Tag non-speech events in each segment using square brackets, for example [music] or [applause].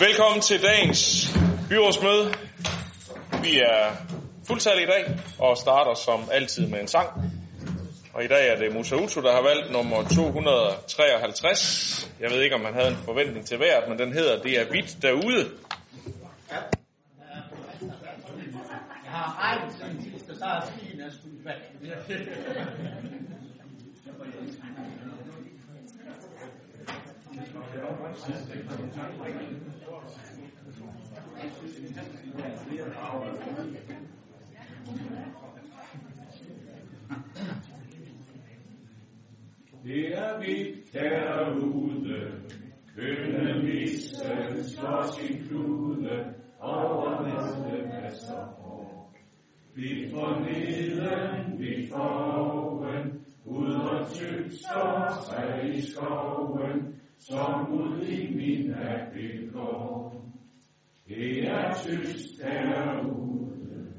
Velkommen til dagens byrådsmøde. Vi er fuldtallige i dag og starter som altid med en sang. Og i dag er det Musa Utu, der har valgt nummer 253. Jeg ved ikke, om man havde en forventning til hvert, men den hedder Det er vidt derude. Jeg har egen Det er vi derude, kønne missen slår sin klude over næste masser år. Vi får neden, vi får oven, ud og tyk står som ud i min abelgård. Det er tyst derude,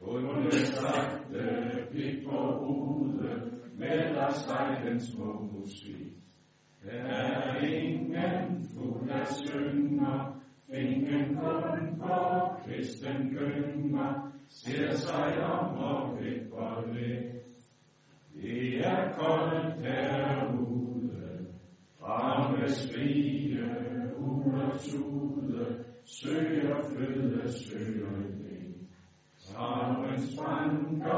under sagte blik på ude, melder sig den små musik. Der er ingen fuld af synger, Ingen kun på kristen gynger, ser sig om og vipper lidt. Det er koldt derude, fremme skrige, ude tude, søger føde, søger det. Sammen spanker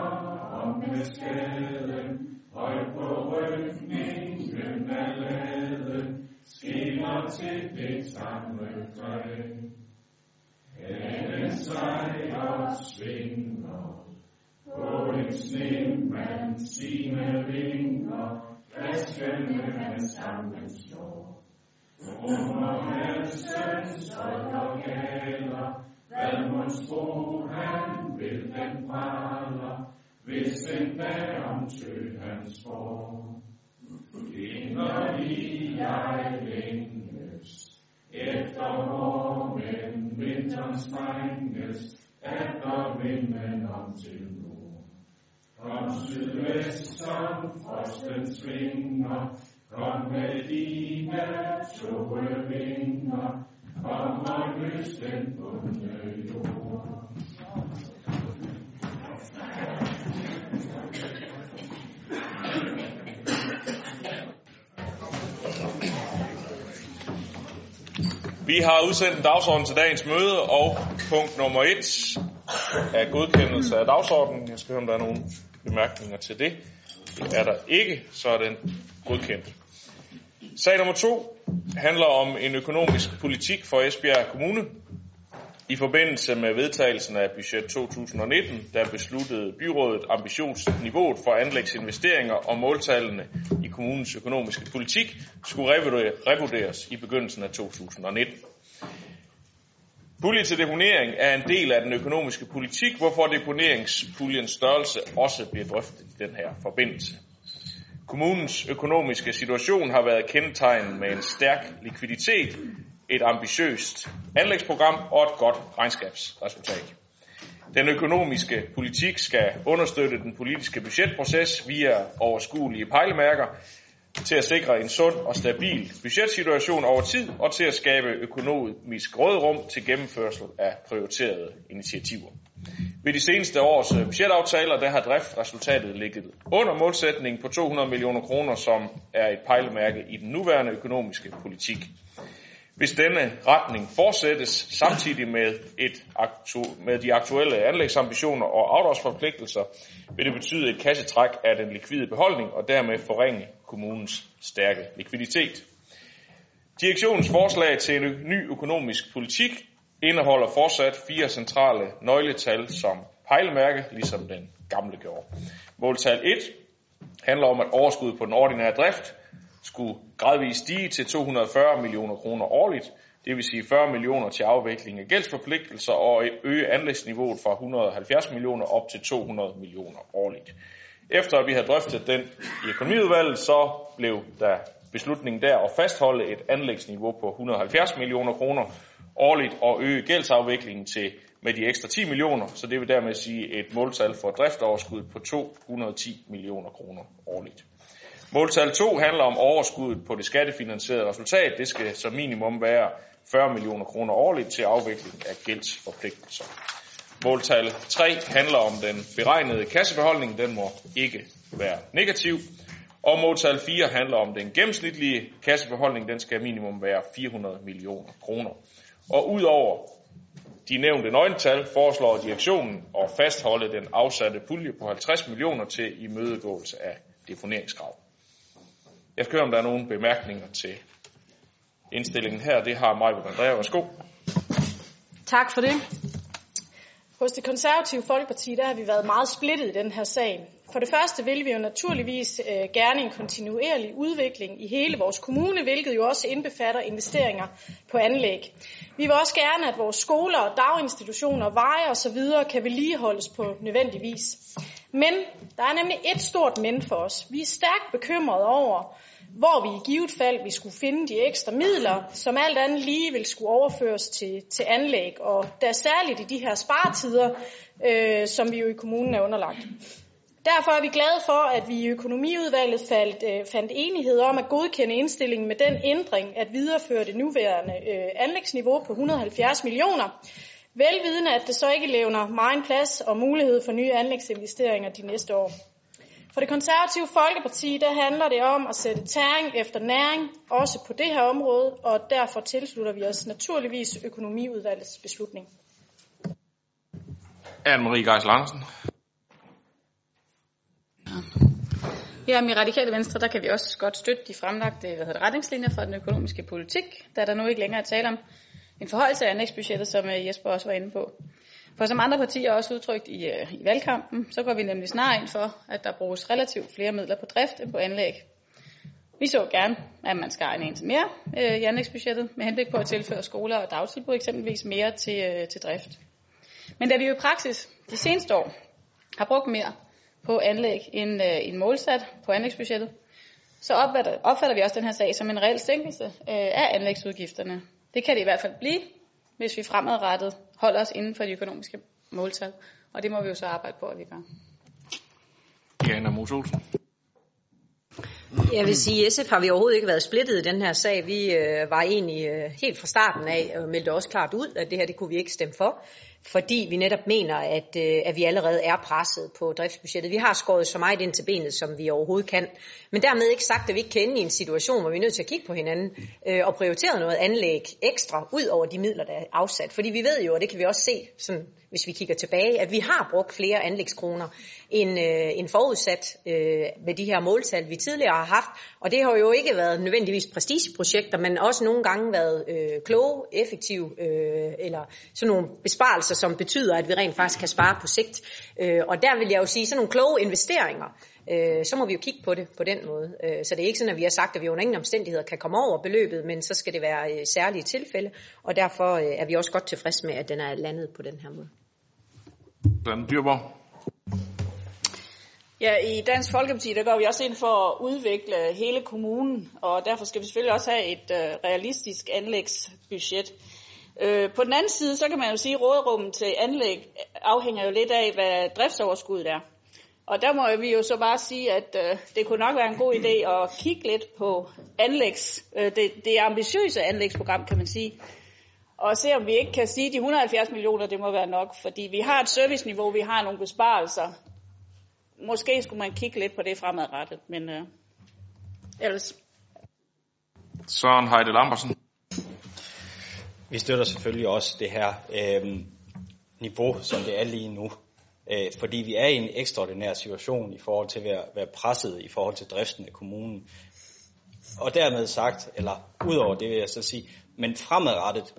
om med skaden, høj på rygningen af laden, skinner til det samme træ. Haden sejrer svinger, på en snemand sine vinger, flaskene han sammen slår. Rummer halsen og galer, hvad må tro han vil den praler, hvis den bag tø han spår. Inder jeg længes, efter morgen vinteren sprænges, efter vinden om til nord. Kom sydvest frosten svinger, kom med dine toge vinger, kom og løs den bunde jord. Vi har udsendt en dagsorden til dagens møde, og punkt nummer et er godkendelse af dagsordenen. Jeg skal høre, om der er nogen bemærkninger til det. Det er der ikke, så er den godkendt. Sag nummer to handler om en økonomisk politik for Esbjerg Kommune. I forbindelse med vedtagelsen af budget 2019, der besluttede byrådet ambitionsniveauet for anlægsinvesteringer og måltallene i kommunens økonomiske politik skulle revurderes i begyndelsen af 2019. Pulje til deponering er en del af den økonomiske politik, hvorfor deponeringspuljens størrelse også bliver drøftet i den her forbindelse. Kommunens økonomiske situation har været kendetegnet med en stærk likviditet, et ambitiøst anlægsprogram og et godt regnskabsresultat. Den økonomiske politik skal understøtte den politiske budgetproces via overskuelige pejlemærker til at sikre en sund og stabil budgetsituation over tid og til at skabe økonomisk rådrum til gennemførsel af prioriterede initiativer. Ved de seneste års øh, budgetaftaler der har driftresultatet ligget under målsætningen på 200 millioner kroner, som er et pejlemærke i den nuværende økonomiske politik. Hvis denne retning fortsættes samtidig med, et aktu- med de aktuelle anlægsambitioner og afdragsforpligtelser, vil det betyde et kassetræk af den likvide beholdning og dermed forringe kommunens stærke likviditet. Direktionens forslag til en ny økonomisk politik indeholder fortsat fire centrale nøgletal som pejlemærke, ligesom den gamle gjorde. Måltal 1 handler om, at overskuddet på den ordinære drift skulle gradvist stige til 240 millioner kroner årligt, det vil sige 40 millioner til afvikling af gældsforpligtelser og øge anlægsniveauet fra 170 millioner op til 200 millioner årligt. Efter at vi har drøftet den i økonomiudvalget, så blev der beslutningen der at fastholde et anlægsniveau på 170 millioner kroner årligt og øge gældsafviklingen til med de ekstra 10 millioner, så det vil dermed sige et måltal for driftoverskud på 210 millioner kroner årligt. Måltal 2 handler om overskuddet på det skattefinansierede resultat. Det skal som minimum være 40 millioner kroner årligt til afvikling af gældsforpligtelser. Måltal 3 handler om den beregnede kassebeholdning. Den må ikke være negativ. Og måltal 4 handler om den gennemsnitlige kassebeholdning. Den skal minimum være 400 millioner kroner. Og udover de nævnte nøgletal foreslår direktionen at fastholde den afsatte pulje på 50 millioner til imødegåelse af deponeringskrav. Jeg skal høre, om der er nogle bemærkninger til indstillingen her. Det har Majbert Andrea. Værsgo. Tak for det. Hos det konservative Folkeparti, der har vi været meget splittet i den her sag. For det første vil vi jo naturligvis øh, gerne en kontinuerlig udvikling i hele vores kommune, hvilket jo også indbefatter investeringer på anlæg. Vi vil også gerne, at vores skoler, og daginstitutioner, veje osv. kan vedligeholdes på nødvendig vis. Men der er nemlig et stort men for os. Vi er stærkt bekymrede over, hvor vi i givet fald vi skulle finde de ekstra midler, som alt andet lige vil skulle overføres til, til anlæg, og der er særligt i de her sparetider, øh, som vi jo i kommunen er underlagt. Derfor er vi glade for, at vi i økonomiudvalget faldt, øh, fandt enighed om at godkende indstillingen med den ændring at videreføre det nuværende øh, anlægsniveau på 170 millioner, velvidende at det så ikke levner meget plads og mulighed for nye anlægsinvesteringer de næste år. For det konservative Folkeparti, der handler det om at sætte tæring efter næring, også på det her område, og derfor tilslutter vi os naturligvis økonomiudvalgets beslutning. Anne-Marie Geisel Andersen. Ja, i Radikale Venstre, der kan vi også godt støtte de fremlagte hvad hedder, retningslinjer for den økonomiske politik, da der nu ikke længere er tale om en forholdelse af anlægsbudgettet, som øh, Jesper også var inde på. For som andre partier også udtrykt i, øh, i valgkampen, så går vi nemlig snart ind for, at der bruges relativt flere midler på drift end på anlæg. Vi så gerne, at man skal en til mere øh, i anlægsbudgettet, med henblik på at tilføre skoler og dagtilbud eksempelvis mere til, øh, til drift. Men da vi jo i praksis de seneste år har brugt mere på anlæg end, øh, end målsat på anlægsbudgettet, så opfatter, opfatter vi også den her sag som en reel sænkelse øh, af anlægsudgifterne. Det kan det i hvert fald blive, hvis vi fremadrettet holder os inden for de økonomiske måltal. Og det må vi jo så arbejde på, at vi gør. Jana. Jeg vil sige, at SF har vi overhovedet ikke været splittet i den her sag. Vi øh, var egentlig øh, helt fra starten af og meldte også klart ud, at det her det kunne vi ikke stemme for fordi vi netop mener, at, øh, at vi allerede er presset på driftsbudgettet. Vi har skåret så meget ind til benet, som vi overhovedet kan. Men dermed ikke sagt, at vi ikke kan ende i en situation, hvor vi er nødt til at kigge på hinanden øh, og prioritere noget anlæg ekstra ud over de midler, der er afsat. Fordi vi ved jo, og det kan vi også se, sådan, hvis vi kigger tilbage, at vi har brugt flere anlægskroner end, øh, end forudsat øh, med de her måltal, vi tidligere har haft. Og det har jo ikke været nødvendigvis prestigeprojekter, men også nogle gange været øh, kloge, effektive øh, eller sådan nogle besparelser, som betyder, at vi rent faktisk kan spare på sigt. Øh, og der vil jeg jo sige, sådan nogle kloge investeringer, øh, så må vi jo kigge på det på den måde. Øh, så det er ikke sådan, at vi har sagt, at vi under ingen omstændigheder kan komme over beløbet, men så skal det være øh, særlige tilfælde, og derfor øh, er vi også godt tilfreds med, at den er landet på den her måde. Dan Dyrborg. Ja, i Dansk Folkeparti, der går vi også ind for at udvikle hele kommunen, og derfor skal vi selvfølgelig også have et øh, realistisk anlægsbudget. Øh, på den anden side, så kan man jo sige, at råderummet til anlæg afhænger jo lidt af, hvad driftsoverskuddet er. Og der må vi jo så bare sige, at øh, det kunne nok være en god idé at kigge lidt på anlægs, øh, det, det ambitiøse anlægsprogram, kan man sige, og se om vi ikke kan sige, at de 170 millioner, det må være nok, fordi vi har et serviceniveau, vi har nogle besparelser. Måske skulle man kigge lidt på det fremadrettet, men øh, ellers. Søren Heide Lambersen. Vi støtter selvfølgelig også det her øh, niveau, som det er lige nu. Øh, fordi vi er i en ekstraordinær situation i forhold til at være, være presset i forhold til driften af kommunen. Og dermed sagt, eller udover det vil jeg så sige, men fremadrettet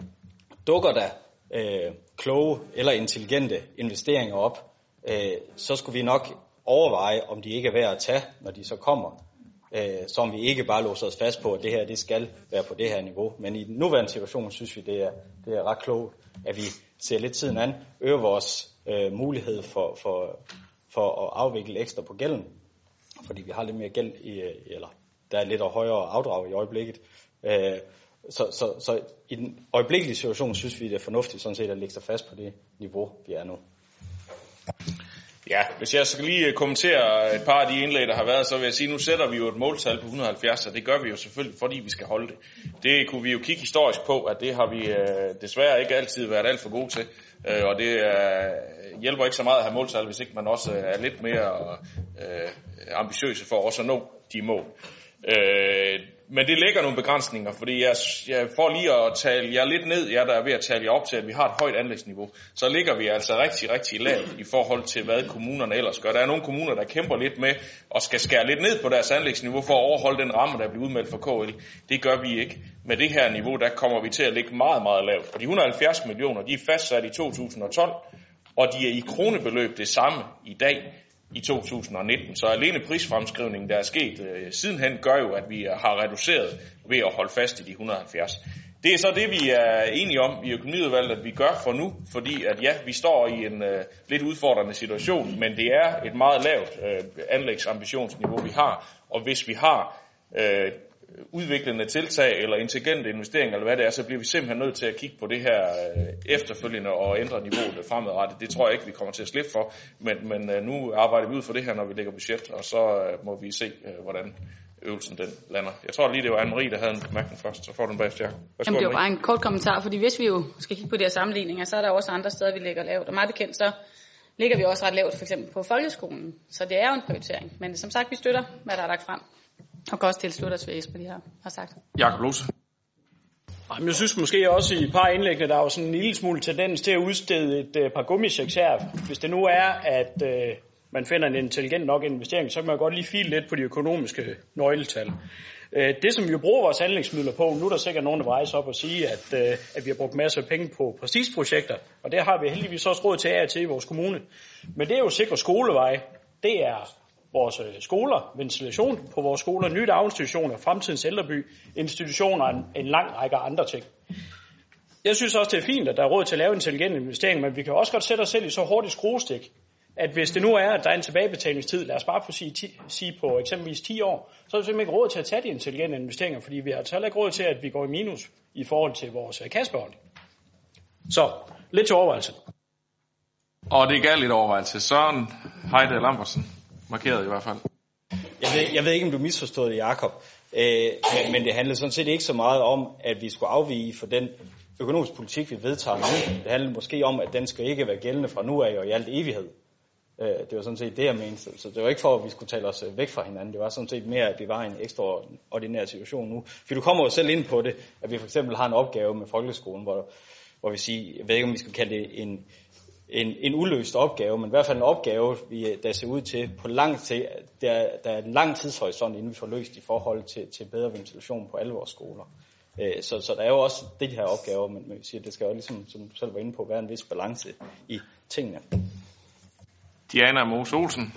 dukker der øh, kloge eller intelligente investeringer op, øh, så skulle vi nok overveje, om de ikke er værd at tage, når de så kommer øh, som vi ikke bare låser os fast på, at det her det skal være på det her niveau. Men i den nuværende situation synes vi, det er, det er ret klogt, at vi ser lidt tiden an, øger vores øh, mulighed for, for, for at afvikle ekstra på gælden, fordi vi har lidt mere gæld, i, eller der er lidt højere afdrag i øjeblikket. Øh, så, så, så i den øjeblikkelige situation synes vi, det er fornuftigt sådan set at lægge sig fast på det niveau, vi er nu. Ja, hvis jeg skal lige øh, kommentere et par af de indlæg, der har været, så vil jeg sige, at nu sætter vi jo et måltal på 170, og det gør vi jo selvfølgelig, fordi vi skal holde det. Det kunne vi jo kigge historisk på, at det har vi øh, desværre ikke altid været alt for gode til. Øh, og det øh, hjælper ikke så meget at have måltal, hvis ikke man også øh, er lidt mere øh, ambitiøse for også at nå de mål. Øh, men det lægger nogle begrænsninger, fordi jeg, jeg får lige at tale jer lidt ned, jeg der er ved at tale jer op til, at vi har et højt anlægsniveau, så ligger vi altså rigtig, rigtig lavt i forhold til, hvad kommunerne ellers gør. Der er nogle kommuner, der kæmper lidt med og skal skære lidt ned på deres anlægsniveau for at overholde den ramme, der bliver udmeldt for KL. Det gør vi ikke. Med det her niveau, der kommer vi til at ligge meget, meget lavt. Og de 170 millioner, de er fastsat i 2012, og de er i kronebeløb det samme i dag i 2019. Så alene prisfremskrivningen, der er sket øh, sidenhen, gør jo, at vi øh, har reduceret ved at holde fast i de 170. Det er så det, vi er enige om i økonomiudvalget, at vi gør for nu, fordi at ja, vi står i en øh, lidt udfordrende situation, men det er et meget lavt øh, anlægsambitionsniveau, vi har, og hvis vi har øh, udviklende tiltag eller intelligente investeringer, eller hvad det er, så bliver vi simpelthen nødt til at kigge på det her øh, efterfølgende og ændre niveauet fremadrettet. Det tror jeg ikke, vi kommer til at slippe for, men, men øh, nu arbejder vi ud for det her, når vi lægger budget, og så øh, må vi se, hvordan øvelsen den lander. Jeg tror lige, det var Anne-Marie, der havde en bemærkning først, så får du den bagefter. Ja. Jamen, det var bare en kort kommentar, fordi hvis vi jo skal kigge på de her sammenligninger, så er der også andre steder, vi ligger lavt. Og meget bekendt, så ligger vi også ret lavt, for eksempel på folkeskolen. Så det er jo en prioritering. Men som sagt, vi støtter, hvad der er lagt frem. Og kan også tilslutte os, hvad Jesper de har, har sagt. Jakob Lose. Jamen, jeg synes måske også i et par indlæggene, der er jo sådan en lille smule tendens til at udstede et uh, par gummichecks her. Hvis det nu er, at uh, man finder en intelligent nok investering, så kan man godt lige file lidt på de økonomiske nøgletal. Uh, det, som vi jo bruger vores handlingsmidler på, nu er der sikkert nogen, der vil rejse op og sige, at, uh, at vi har brugt masser af penge på prestigeprojekter, og det har vi heldigvis også råd til af til i vores kommune. Men det er jo sikre skoleveje, det er vores øh, skoler, ventilation på vores skoler, nye daginstitutioner, fremtidens ældreby, institutioner og en, en lang række andre ting. Jeg synes også, det er fint, at der er råd til at lave intelligent investering, men vi kan også godt sætte os selv i så hurtigt skruestik, at hvis det nu er, at der er en tilbagebetalingstid, lad os bare få sige, ti, sige på eksempelvis 10 år, så er vi simpelthen ikke råd til at tage de intelligente investeringer, fordi vi har altså heller ikke råd til, at vi går i minus i forhold til vores øh, kassebeholdning. Så, lidt til overvejelse. Og det er galt lidt overvejelse. Søren Heide Lambertsen markeret i hvert fald. Jeg ved, jeg ved ikke, om du misforstod det, Jacob. Øh, men, men det handler sådan set ikke så meget om, at vi skulle afvige for den økonomisk politik, vi vedtager nu. Det handler måske om, at den skal ikke være gældende fra nu af og i alt evighed. Øh, det var sådan set det, jeg mente. Så det var ikke for, at vi skulle tale os øh, væk fra hinanden. Det var sådan set mere, at vi var i en ekstraordinær situation nu. For du kommer jo selv ind på det, at vi for eksempel har en opgave med folkeskolen, hvor, hvor vi siger, jeg ved ikke, om vi skal kalde det en, en, en uløst opgave, men i hvert fald en opgave, vi, der ser ud til på lang tid, der, der er en lang tidshorisont, inden vi får løst i forhold til, til bedre ventilation på alle vores skoler. Øh, så, så der er jo også de her opgaver, men, man siger, det skal jo ligesom, som du selv var inde på, være en vis balance i tingene. Diana Mose Olsen.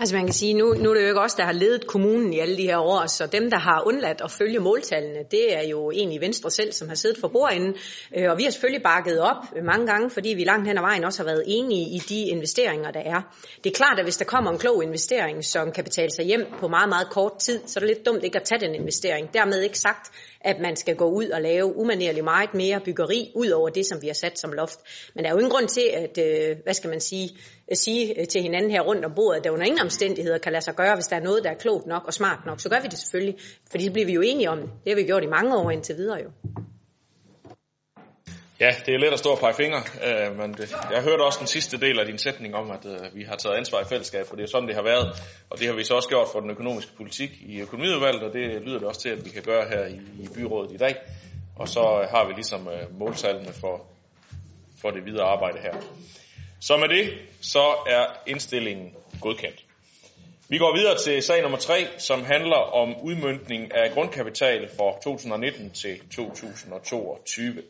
Altså man kan sige, nu, nu er det jo ikke os, der har ledet kommunen i alle de her år, så dem, der har undladt at følge måltallene, det er jo egentlig Venstre selv, som har siddet for bordenden. Øh, og vi har selvfølgelig bakket op mange gange, fordi vi langt hen ad vejen også har været enige i de investeringer, der er. Det er klart, at hvis der kommer en klog investering, som kan betale sig hjem på meget, meget kort tid, så er det lidt dumt ikke at tage den investering. Dermed ikke sagt, at man skal gå ud og lave umanerligt meget mere byggeri, ud over det, som vi har sat som loft. Men der er jo ingen grund til at, øh, hvad skal man sige, sige øh, til hinanden her rundt om bordet, at der under ingen omstændigheder kan lade sig gøre, hvis der er noget, der er klogt nok og smart nok, så gør vi det selvfølgelig, fordi så bliver vi jo enige om det. Det har vi gjort i mange år indtil videre jo. Ja, det er let at stå og pege fingre, øh, men det, jeg hørte også den sidste del af din sætning om, at øh, vi har taget ansvar i fællesskab, for det er sådan, det har været, og det har vi så også gjort for den økonomiske politik i økonomiudvalget, og det lyder det også til, at vi kan gøre her i, i byrådet i dag, og så har vi ligesom øh, måltallene for, for det videre arbejde her. Så med det, så er indstillingen godkendt. Vi går videre til sag nummer 3, som handler om udmyndning af grundkapital for 2019 til 2022.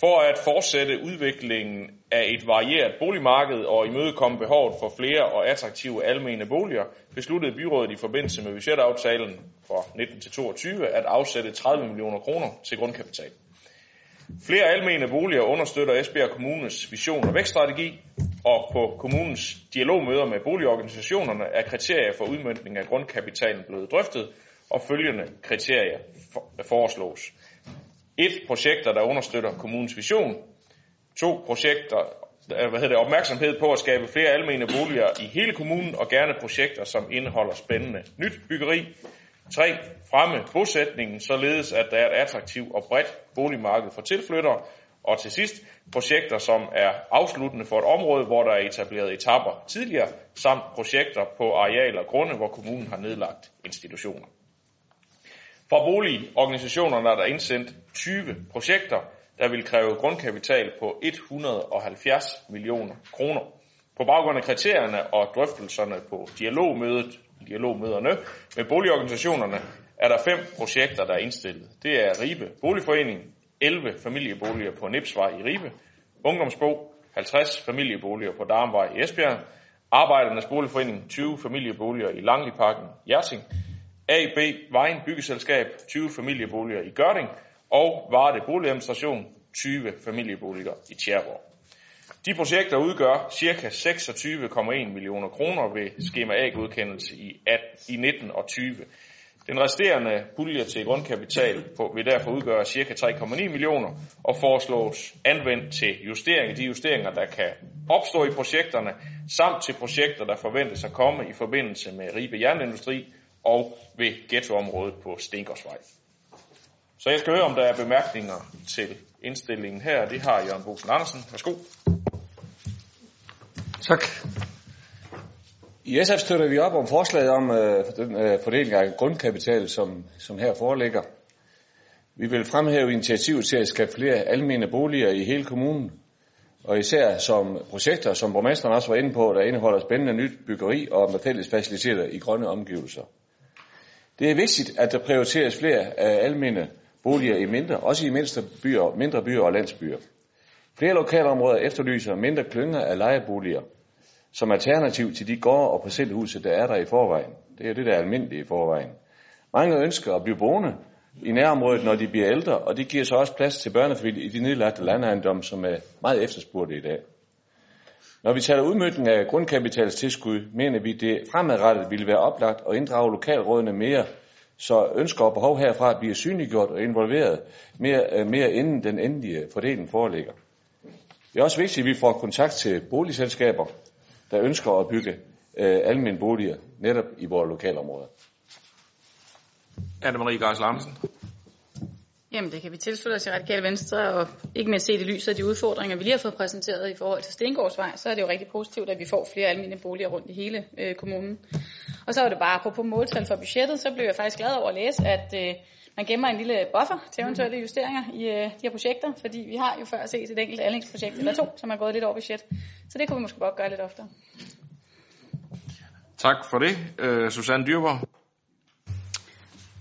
For at fortsætte udviklingen af et varieret boligmarked og imødekomme behovet for flere og attraktive almene boliger, besluttede byrådet i forbindelse med budgetaftalen for 19 til 22 at afsætte 30 millioner kroner til grundkapital. Flere almene boliger understøtter Esbjerg Kommunes vision og vækststrategi, og på kommunens dialogmøder med boligorganisationerne er kriterier for udmyndning af grundkapitalen blevet drøftet, og følgende kriterier foreslås. Et, projekter, der understøtter kommunens vision. To, projekter, hvad hedder det, opmærksomhed på at skabe flere almene boliger i hele kommunen, og gerne projekter, som indeholder spændende nyt byggeri. 3. Fremme bosætningen, således at der er et attraktivt og bredt boligmarked for tilflyttere. Og til sidst, projekter, som er afsluttende for et område, hvor der er etableret etapper tidligere, samt projekter på arealer og grunde, hvor kommunen har nedlagt institutioner. Fra boligorganisationerne er der indsendt 20 projekter, der vil kræve grundkapital på 170 millioner kroner. På baggrund af kriterierne og drøftelserne på dialogmødet, dialogmøderne med boligorganisationerne, er der fem projekter, der er indstillet. Det er Ribe Boligforening, 11 familieboliger på Nipsvej i Ribe, Ungdomsbo, 50 familieboliger på Darmvej i Esbjerg, Arbejdernes Boligforening, 20 familieboliger i Langliparken, Hjerting, AB Vejen Byggeselskab, 20 familieboliger i Gørding, og Varde Boligadministration, 20 familieboliger i Tjerborg. De projekter udgør ca. 26,1 millioner kroner ved skema A-godkendelse i, 18, i 19 og 20. Den resterende pulje til grundkapital på, vil derfor udgøre ca. 3,9 millioner og foreslås anvendt til justeringer, de justeringer, der kan opstå i projekterne, samt til projekter, der forventes at komme i forbindelse med Ribe Jernindustri og ved ghettoområdet på Stengårdsvej. Så jeg skal høre, om der er bemærkninger til indstillingen her. Det har Jørgen Bosen Andersen. Værsgo. Tak. I SF støtter vi op om forslaget om øh, den øh, fordeling af grundkapital, som, som her foreligger. Vi vil fremhæve initiativet til at skabe flere almene boliger i hele kommunen, og især som projekter, som borgmesteren også var inde på, der indeholder spændende nyt byggeri og med fælles faciliteter i grønne omgivelser. Det er vigtigt, at der prioriteres flere af almene boliger i mindre, også i mindre byer, mindre byer og landsbyer. Flere lokalområder efterlyser mindre klynger af lejeboliger, som alternativ til de gårde og parcelhuse, der er der i forvejen. Det er jo det, der er almindeligt i forvejen. Mange ønsker at blive boende i nærområdet, når de bliver ældre, og det giver så også plads til børnefamilier i de nedlagte landejendomme, som er meget efterspurgte i dag. Når vi taler udmøntning af grundkapitalstilskud, mener vi, det fremadrettet ville være oplagt at inddrage lokalrådene mere, så ønsker og behov herfra bliver synliggjort og involveret mere, mere inden den endelige fordeling foreligger. Det er også vigtigt, at vi får kontakt til boligselskaber, der ønsker at bygge øh, almindelige boliger netop i vores lokalområder. Anne-Marie Geisler Andersen. Jamen, det kan vi tilslutte os i Radikale Venstre, og ikke mindst set i lyset af de udfordringer, vi lige har fået præsenteret i forhold til Stengårdsvej, så er det jo rigtig positivt, at vi får flere almindelige boliger rundt i hele øh, kommunen. Og så var det bare på måltal for budgettet, så blev jeg faktisk glad over at læse, at øh, man gemmer en lille buffer til eventuelle justeringer i øh, de her projekter, fordi vi har jo før set et enkelt anlægsprojekt eller to, som er gået lidt over budget. Så det kunne vi måske godt gøre lidt oftere. Tak for det. Øh, Susanne Dyrborg.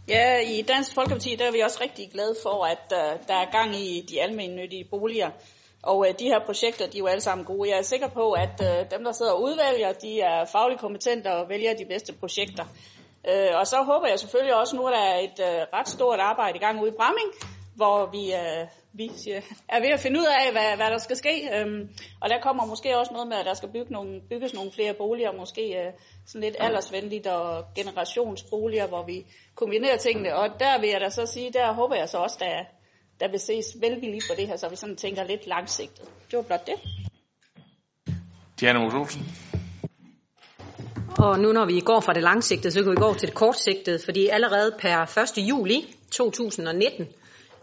Ja, i Dansk Folkeparti der er vi også rigtig glade for, at uh, der er gang i de almindelige boliger. Og øh, de her projekter, de er jo alle sammen gode. Jeg er sikker på, at øh, dem, der sidder og udvælger, de er fagligt kompetente og vælger de bedste projekter. Øh, og så håber jeg selvfølgelig også, nu at der er et øh, ret stort arbejde i gang ude i Bramming, hvor vi, øh, vi siger, er ved at finde ud af, hvad, hvad der skal ske. Øhm, og der kommer måske også noget med, at der skal bygge nogle, bygges nogle flere boliger, måske øh, sådan lidt aldersvenligt og generationsboliger, hvor vi kombinerer tingene. Og der vil jeg da så sige, der håber jeg så også, der, der vil ses velvilligt på det her, så vi sådan tænker lidt langsigtet. Det var blot det. Diana Olsen. Og nu når vi går fra det langsigtede, så kan vi gå til det kortsigtede, fordi allerede per 1. juli 2019,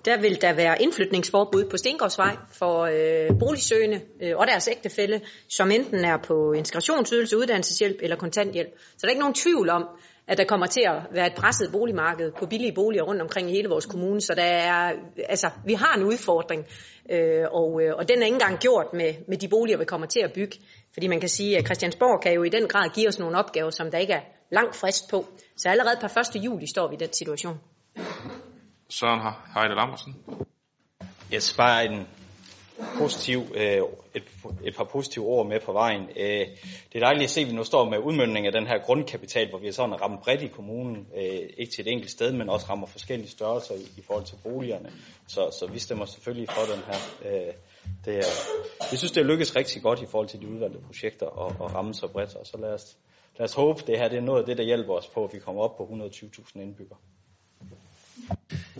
der vil der være indflytningsforbud på Stengårdsvej for øh, boligsøgende øh, og deres ægtefælle, som enten er på integrationsydelse, uddannelseshjælp eller kontanthjælp. Så der er ikke nogen tvivl om, at der kommer til at være et presset boligmarked på billige boliger rundt omkring i hele vores kommune. Så der er, altså, vi har en udfordring, øh, og, øh, og den er ikke engang gjort med, med de boliger, vi kommer til at bygge. Fordi man kan sige, at Christiansborg kan jo i den grad give os nogle opgaver, som der ikke er langt frist på. Så allerede per 1. juli står vi i den situation. Søren Heide Lammersen. Yes, bare en positiv, øh, et, et par positive ord med på vejen. Øh, det er dejligt at se, at vi nu står med udmyndning af den her grundkapital, hvor vi er sådan rammer bredt i kommunen, øh, ikke til et enkelt sted, men også rammer forskellige størrelser i, i forhold til boligerne. Så, så vi stemmer selvfølgelig for den her. Øh, det er, jeg synes, det er lykkes rigtig godt i forhold til de udvalgte projekter og, og ramme så bredt, og så lad os, lad os håbe, det her det er noget af det, der hjælper os på, at vi kommer op på 120.000 indbyggere.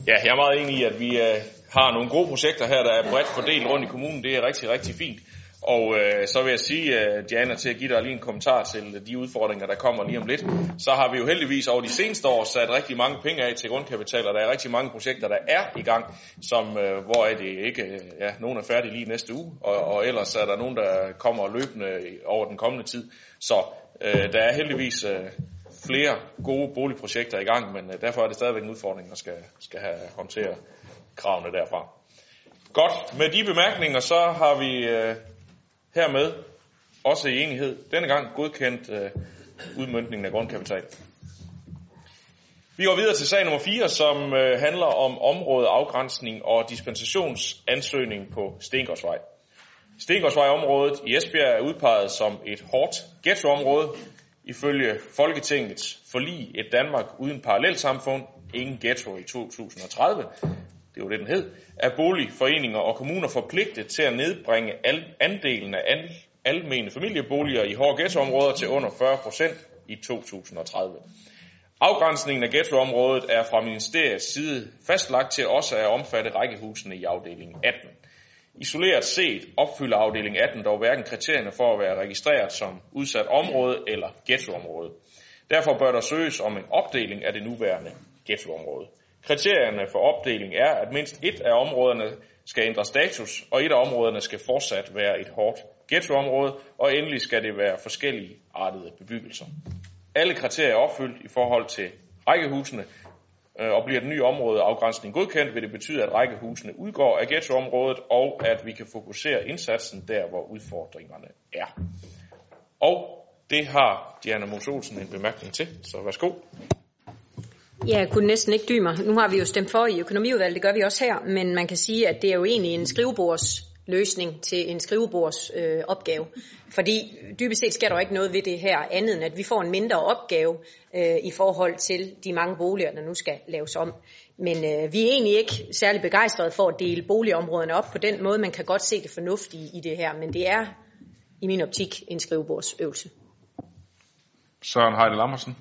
Ja, jeg er meget enig i, at vi øh, har nogle gode projekter her, der er bredt fordelt rundt i kommunen. Det er rigtig, rigtig fint. Og øh, så vil jeg sige, øh, Diana, til at give dig lige en kommentar til øh, de udfordringer, der kommer lige om lidt. Så har vi jo heldigvis over de seneste år sat rigtig mange penge af til grundkapital, og der er rigtig mange projekter, der er i gang, som, øh, hvor er det ikke, øh, ja, nogen er færdige lige næste uge, og, og ellers er der nogen, der kommer løbende over den kommende tid. Så øh, der er heldigvis øh, flere gode boligprojekter i gang, men øh, derfor er det stadigvæk en udfordring, at skal, skal have håndtere kravene derfra. Godt, med de bemærkninger, så har vi øh, hermed også i enighed denne gang godkendt øh, udmyndningen af grundkapital. Vi går videre til sag nummer 4, som øh, handler om områdeafgrænsning og dispensationsansøgning på Stengårdsvej. Stengårdsvejområdet i Esbjerg er udpeget som et hårdt ghettoområde. Ifølge Folketingets forlig et Danmark uden parallelsamfund, ingen ghetto i 2030, det var det den hed, er boligforeninger og kommuner forpligtet til at nedbringe andelen af almene familieboliger i hårde ghettoområder til under 40 procent i 2030. Afgrænsningen af ghettoområdet er fra ministeriets side fastlagt til også at omfatte rækkehusene i afdeling 18. Isoleret set opfylder afdeling 18 dog hverken kriterierne for at være registreret som udsat område eller ghettoområde. Derfor bør der søges om en opdeling af det nuværende ghettoområde. Kriterierne for opdeling er, at mindst et af områderne skal ændre status, og et af områderne skal fortsat være et hårdt ghettoområde, og endelig skal det være forskellige artede bebyggelser. Alle kriterier er opfyldt i forhold til rækkehusene, Øh, og bliver den nye områdeafgrænsning godkendt, vil det betyde, at rækkehusene udgår af ghettoområdet, og at vi kan fokusere indsatsen der, hvor udfordringerne er. Og det har Diana Mos Olsen en bemærkning til, så værsgo. Ja, jeg kunne næsten ikke dybe mig. Nu har vi jo stemt for i økonomiudvalget, det gør vi også her, men man kan sige, at det er jo egentlig en skrivebords løsning til en skrivebords øh, opgave. Fordi dybest set sker der jo ikke noget ved det her andet, end at vi får en mindre opgave øh, i forhold til de mange boliger, der nu skal laves om. Men øh, vi er egentlig ikke særlig begejstrede for at dele boligområderne op på den måde. Man kan godt se det fornuftige i det her, men det er i min optik en skrivebordsøvelse. Søren Heide Lammersen.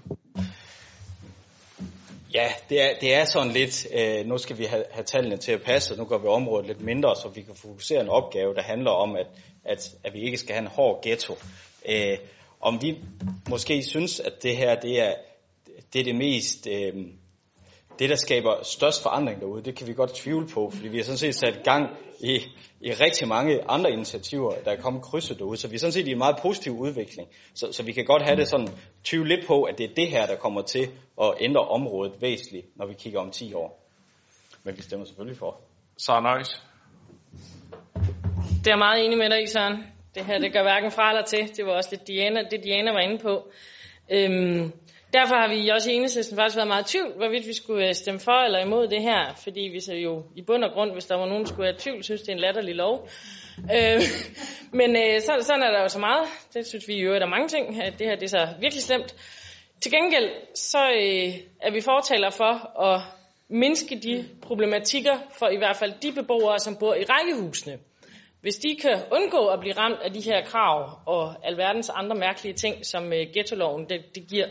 Ja, det er, det er sådan lidt, øh, nu skal vi have, have tallene til at passe, og nu går vi området lidt mindre, så vi kan fokusere en opgave, der handler om, at, at, at vi ikke skal have en hård ghetto. Øh, om vi måske synes, at det her det er det, er det mest øh, det, der skaber størst forandring derude, det kan vi godt tvivle på, fordi vi har sådan set sat i gang i, i rigtig mange andre initiativer, der er kommet krydset derude, så vi er sådan set i en meget positiv udvikling. Så, så vi kan godt have det sådan, tvivle lidt på, at det er det her, der kommer til at ændre området væsentligt, når vi kigger om 10 år. Men vi stemmer selvfølgelig for. Så nice. Det er meget enig med dig i, Søren. Det her, det gør hverken fra eller til. Det var også lidt Diana, det Diana var inde på. Øhm, Derfor har vi også i enhedslisten faktisk været meget i tvivl, hvorvidt vi skulle øh, stemme for eller imod det her, fordi vi så jo i bund og grund, hvis der var nogen, der skulle have tvivl, synes det er en latterlig lov. Øh, [laughs] men øh, så, sådan er der jo så meget. Det synes vi jo, at der er mange ting. At det her det er så virkelig slemt. Til gengæld så øh, er vi fortaler for at mindske de problematikker for i hvert fald de beboere, som bor i rækkehusene. Hvis de kan undgå at blive ramt af de her krav og alverdens andre mærkelige ting, som øh, ghetto-loven det, det giver,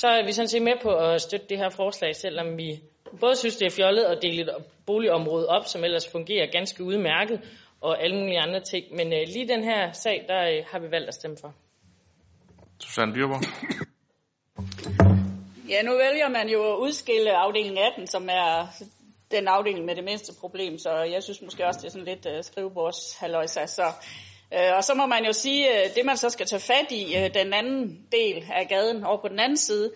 så er vi sådan set med på at støtte det her forslag, selvom vi både synes, det er fjollet at dele et boligområde op, som ellers fungerer ganske udmærket, og alle mulige andre ting. Men øh, lige den her sag, der øh, har vi valgt at stemme for. Susanne Dyrborg. Ja, nu vælger man jo at udskille afdeling 18, som er den afdeling med det mindste problem, så jeg synes måske også, det er sådan lidt uh, skrivebords Så Øh, Øh, og så må man jo sige, at det man så skal tage fat i, øh, den anden del af gaden over på den anden side,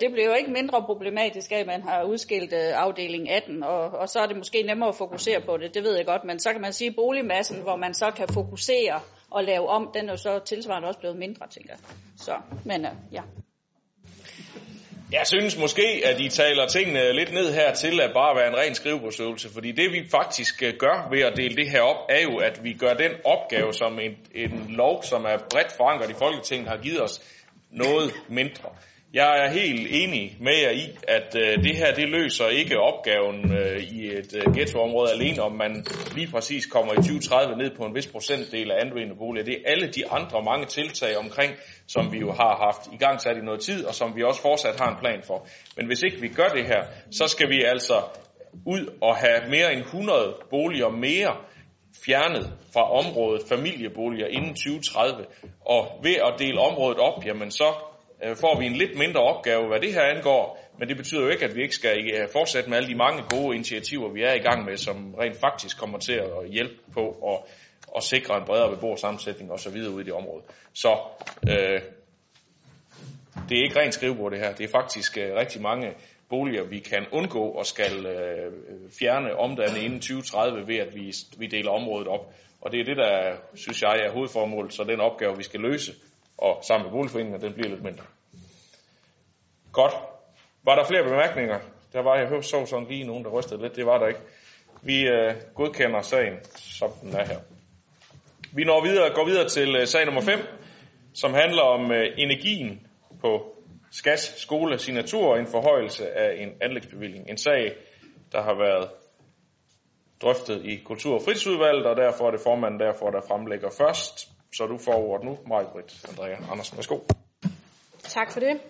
det bliver jo ikke mindre problematisk af, at man har udskilt afdeling 18, og, og så er det måske nemmere at fokusere på det, det ved jeg godt, men så kan man sige, at boligmassen, hvor man så kan fokusere og lave om, den er jo så tilsvarende også blevet mindre, tænker jeg. Så, men ja. Jeg synes måske, at I taler tingene lidt ned her til at bare være en ren skrivebordsøvelse, fordi det vi faktisk øh, gør ved at dele det her op, er jo, at vi gør den opgave, som en, en lov, som er bredt forankret i Folketinget, har givet os, noget mindre. Jeg er helt enig med jer i, at øh, det her det løser ikke opgaven øh, i et øh, ghettoområde alene, om man lige præcis kommer i 2030 ned på en vis procentdel af anvendte boliger. Det er alle de andre mange tiltag omkring, som vi jo har haft i gang sat i noget tid, og som vi også fortsat har en plan for. Men hvis ikke vi gør det her, så skal vi altså ud og have mere end 100 boliger mere fjernet fra området familieboliger inden 2030, og ved at dele området op, jamen så øh, får vi en lidt mindre opgave, hvad det her angår, men det betyder jo ikke, at vi ikke skal øh, fortsætte med alle de mange gode initiativer, vi er i gang med, som rent faktisk kommer til at hjælpe på at, at sikre en bredere beboersammensætning osv. ude i det område. Så øh, det er ikke rent skrivebord det her, det er faktisk øh, rigtig mange boliger, vi kan undgå og skal øh, fjerne omdanne inden 2030 ved, at vi, vi deler området op. Og det er det, der, synes jeg, er hovedformålet, så den opgave, vi skal løse, og sammen med boligforeningen, den bliver lidt mindre. Godt. Var der flere bemærkninger? Der var, jeg så sådan lige nogen, der rystede lidt. Det var der ikke. Vi øh, godkender sagen, som den er her. Vi når videre, går videre til øh, sag nummer 5, som handler om øh, energien på SKAS skole signatur og en forhøjelse af en anlægsbevilling. En sag, der har været drøftet i Kultur- og Fritidsudvalget, og derfor er det formanden derfor, der fremlægger først. Så du får ordet nu, Majbrit Andrea Andersen. Værsgo. Tak for det.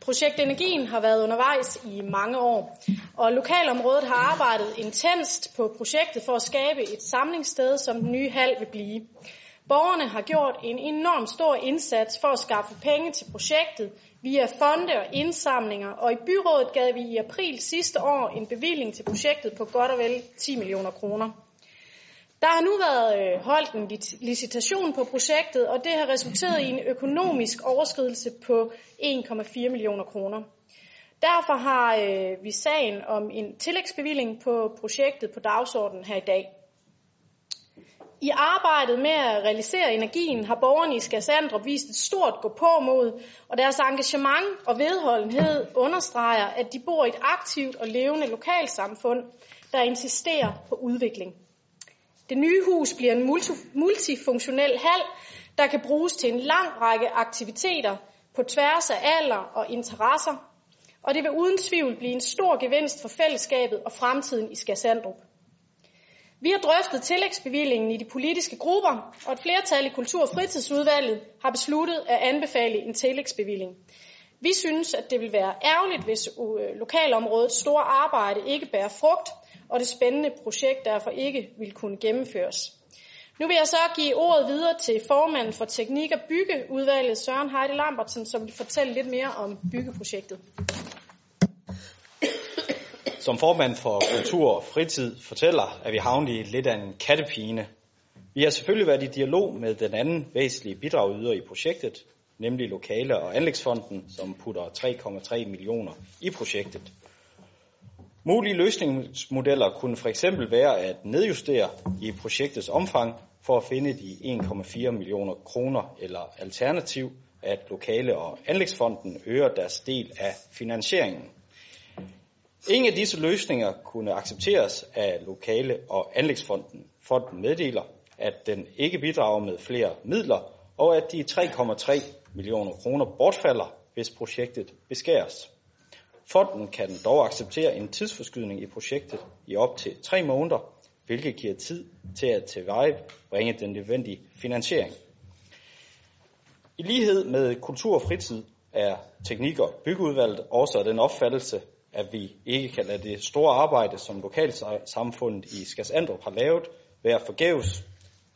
Projekt Energien har været undervejs i mange år, og lokalområdet har arbejdet intenst på projektet for at skabe et samlingssted, som den nye hal vil blive. Borgerne har gjort en enorm stor indsats for at skaffe penge til projektet via fonde og indsamlinger, og i byrådet gav vi i april sidste år en bevilling til projektet på godt og vel 10 millioner kroner. Der har nu været øh, holdt en licitation på projektet, og det har resulteret i en økonomisk overskridelse på 1,4 millioner kroner. Derfor har øh, vi sagen om en tillægsbevilling på projektet på dagsordenen her i dag. I arbejdet med at realisere energien har borgerne i Skasandrup vist et stort gå på mod, og deres engagement og vedholdenhed understreger, at de bor i et aktivt og levende lokalsamfund, der insisterer på udvikling. Det nye hus bliver en multifunktionel hal, der kan bruges til en lang række aktiviteter på tværs af alder og interesser, og det vil uden tvivl blive en stor gevinst for fællesskabet og fremtiden i Skasandrup. Vi har drøftet tillægsbevillingen i de politiske grupper, og et flertal i Kultur- og Fritidsudvalget har besluttet at anbefale en tillægsbevilling. Vi synes, at det vil være ærgerligt, hvis øh, lokalområdets store arbejde ikke bærer frugt, og det spændende projekt derfor ikke vil kunne gennemføres. Nu vil jeg så give ordet videre til formanden for Teknik- og Byggeudvalget, Søren Heide Lambertsen, som vil fortælle lidt mere om byggeprojektet. Som formand for Kultur og Fritid fortæller, at vi havnet i lidt af en kattepine. Vi har selvfølgelig været i dialog med den anden væsentlige bidragyder i projektet, nemlig Lokale- og Anlægsfonden, som putter 3,3 millioner i projektet. Mulige løsningsmodeller kunne for eksempel være at nedjustere i projektets omfang for at finde de 1,4 millioner kroner, eller alternativ, at Lokale- og Anlægsfonden øger deres del af finansieringen. Ingen af disse løsninger kunne accepteres af Lokale- og Anlægsfonden. Fonden meddeler, at den ikke bidrager med flere midler, og at de 3,3 millioner kroner bortfalder, hvis projektet beskæres. Fonden kan dog acceptere en tidsforskydning i projektet i op til tre måneder, hvilket giver tid til at tilvejebringe den nødvendige finansiering. I lighed med kultur og fritid er teknik- og byggeudvalget også af den opfattelse, at vi ikke kan lade det store arbejde, som lokalsamfundet i Skasandrup har lavet, være forgæves.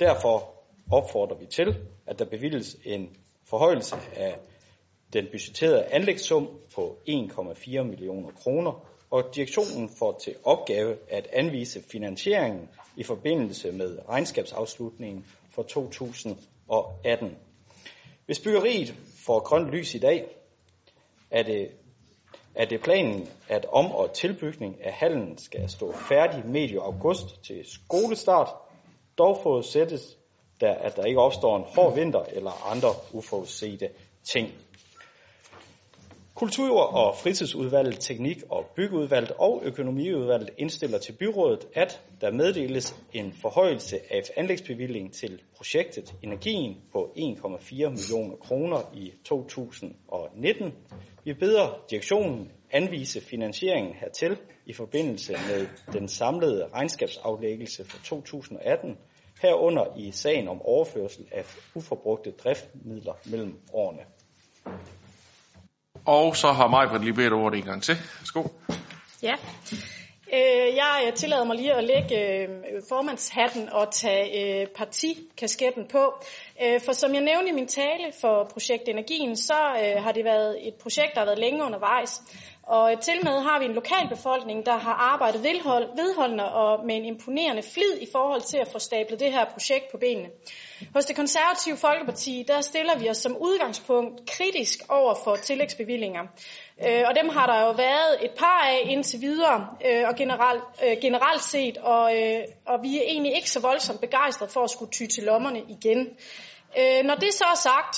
Derfor opfordrer vi til, at der bevilges en forhøjelse af den budgetterede anlægssum på 1,4 millioner kroner, og direktionen får til opgave at anvise finansieringen i forbindelse med regnskabsafslutningen for 2018. Hvis byggeriet får grønt lys i dag, er det, er det planen, at om- og tilbygning af hallen skal stå færdig medio august til skolestart. Dog forudsættes der, at der ikke opstår en hård vinter eller andre uforudsete ting. Kultur- og fritidsudvalget, teknik- og byggeudvalget og økonomiudvalget indstiller til byrådet, at der meddeles en forhøjelse af anlægsbevilling til projektet Energien på 1,4 millioner kroner i 2019. Vi beder direktionen anvise finansieringen hertil i forbindelse med den samlede regnskabsaflæggelse for 2018, herunder i sagen om overførsel af uforbrugte driftmidler mellem årene. Og så har Majbrit lige bedt ordet en gang til. Værsgo. Ja. Øh, jeg tillader mig lige at lægge øh, formandshatten og tage øh, partikasketten på. Øh, for som jeg nævnte i min tale for projekt Energien, så øh, har det været et projekt, der har været længe undervejs. Og til med har vi en lokalbefolkning, der har arbejdet vedholdende og med en imponerende flid i forhold til at få stablet det her projekt på benene. Hos det konservative Folkeparti, der stiller vi os som udgangspunkt kritisk over for tillægsbevillinger. Øh, og dem har der jo været et par af indtil videre, øh, og generelt, øh, generelt set, og, og vi er egentlig ikke så voldsomt begejstrede for at skulle ty til lommerne igen. Når det så er sagt,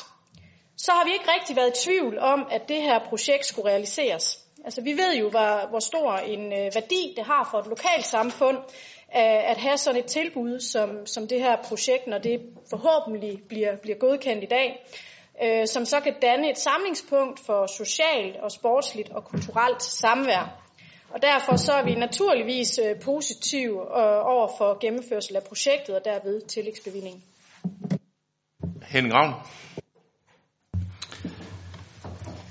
så har vi ikke rigtig været i tvivl om, at det her projekt skulle realiseres. Altså, vi ved jo, hvor, hvor stor en øh, værdi det har for et lokalt samfund øh, at have sådan et tilbud som, som det her projekt, når det forhåbentlig bliver, bliver godkendt i dag øh, som så kan danne et samlingspunkt for socialt og sportsligt og kulturelt samvær. Og derfor så er vi naturligvis øh, positive øh, over for gennemførsel af projektet og derved tillægsbevillingen. Henning Ravn.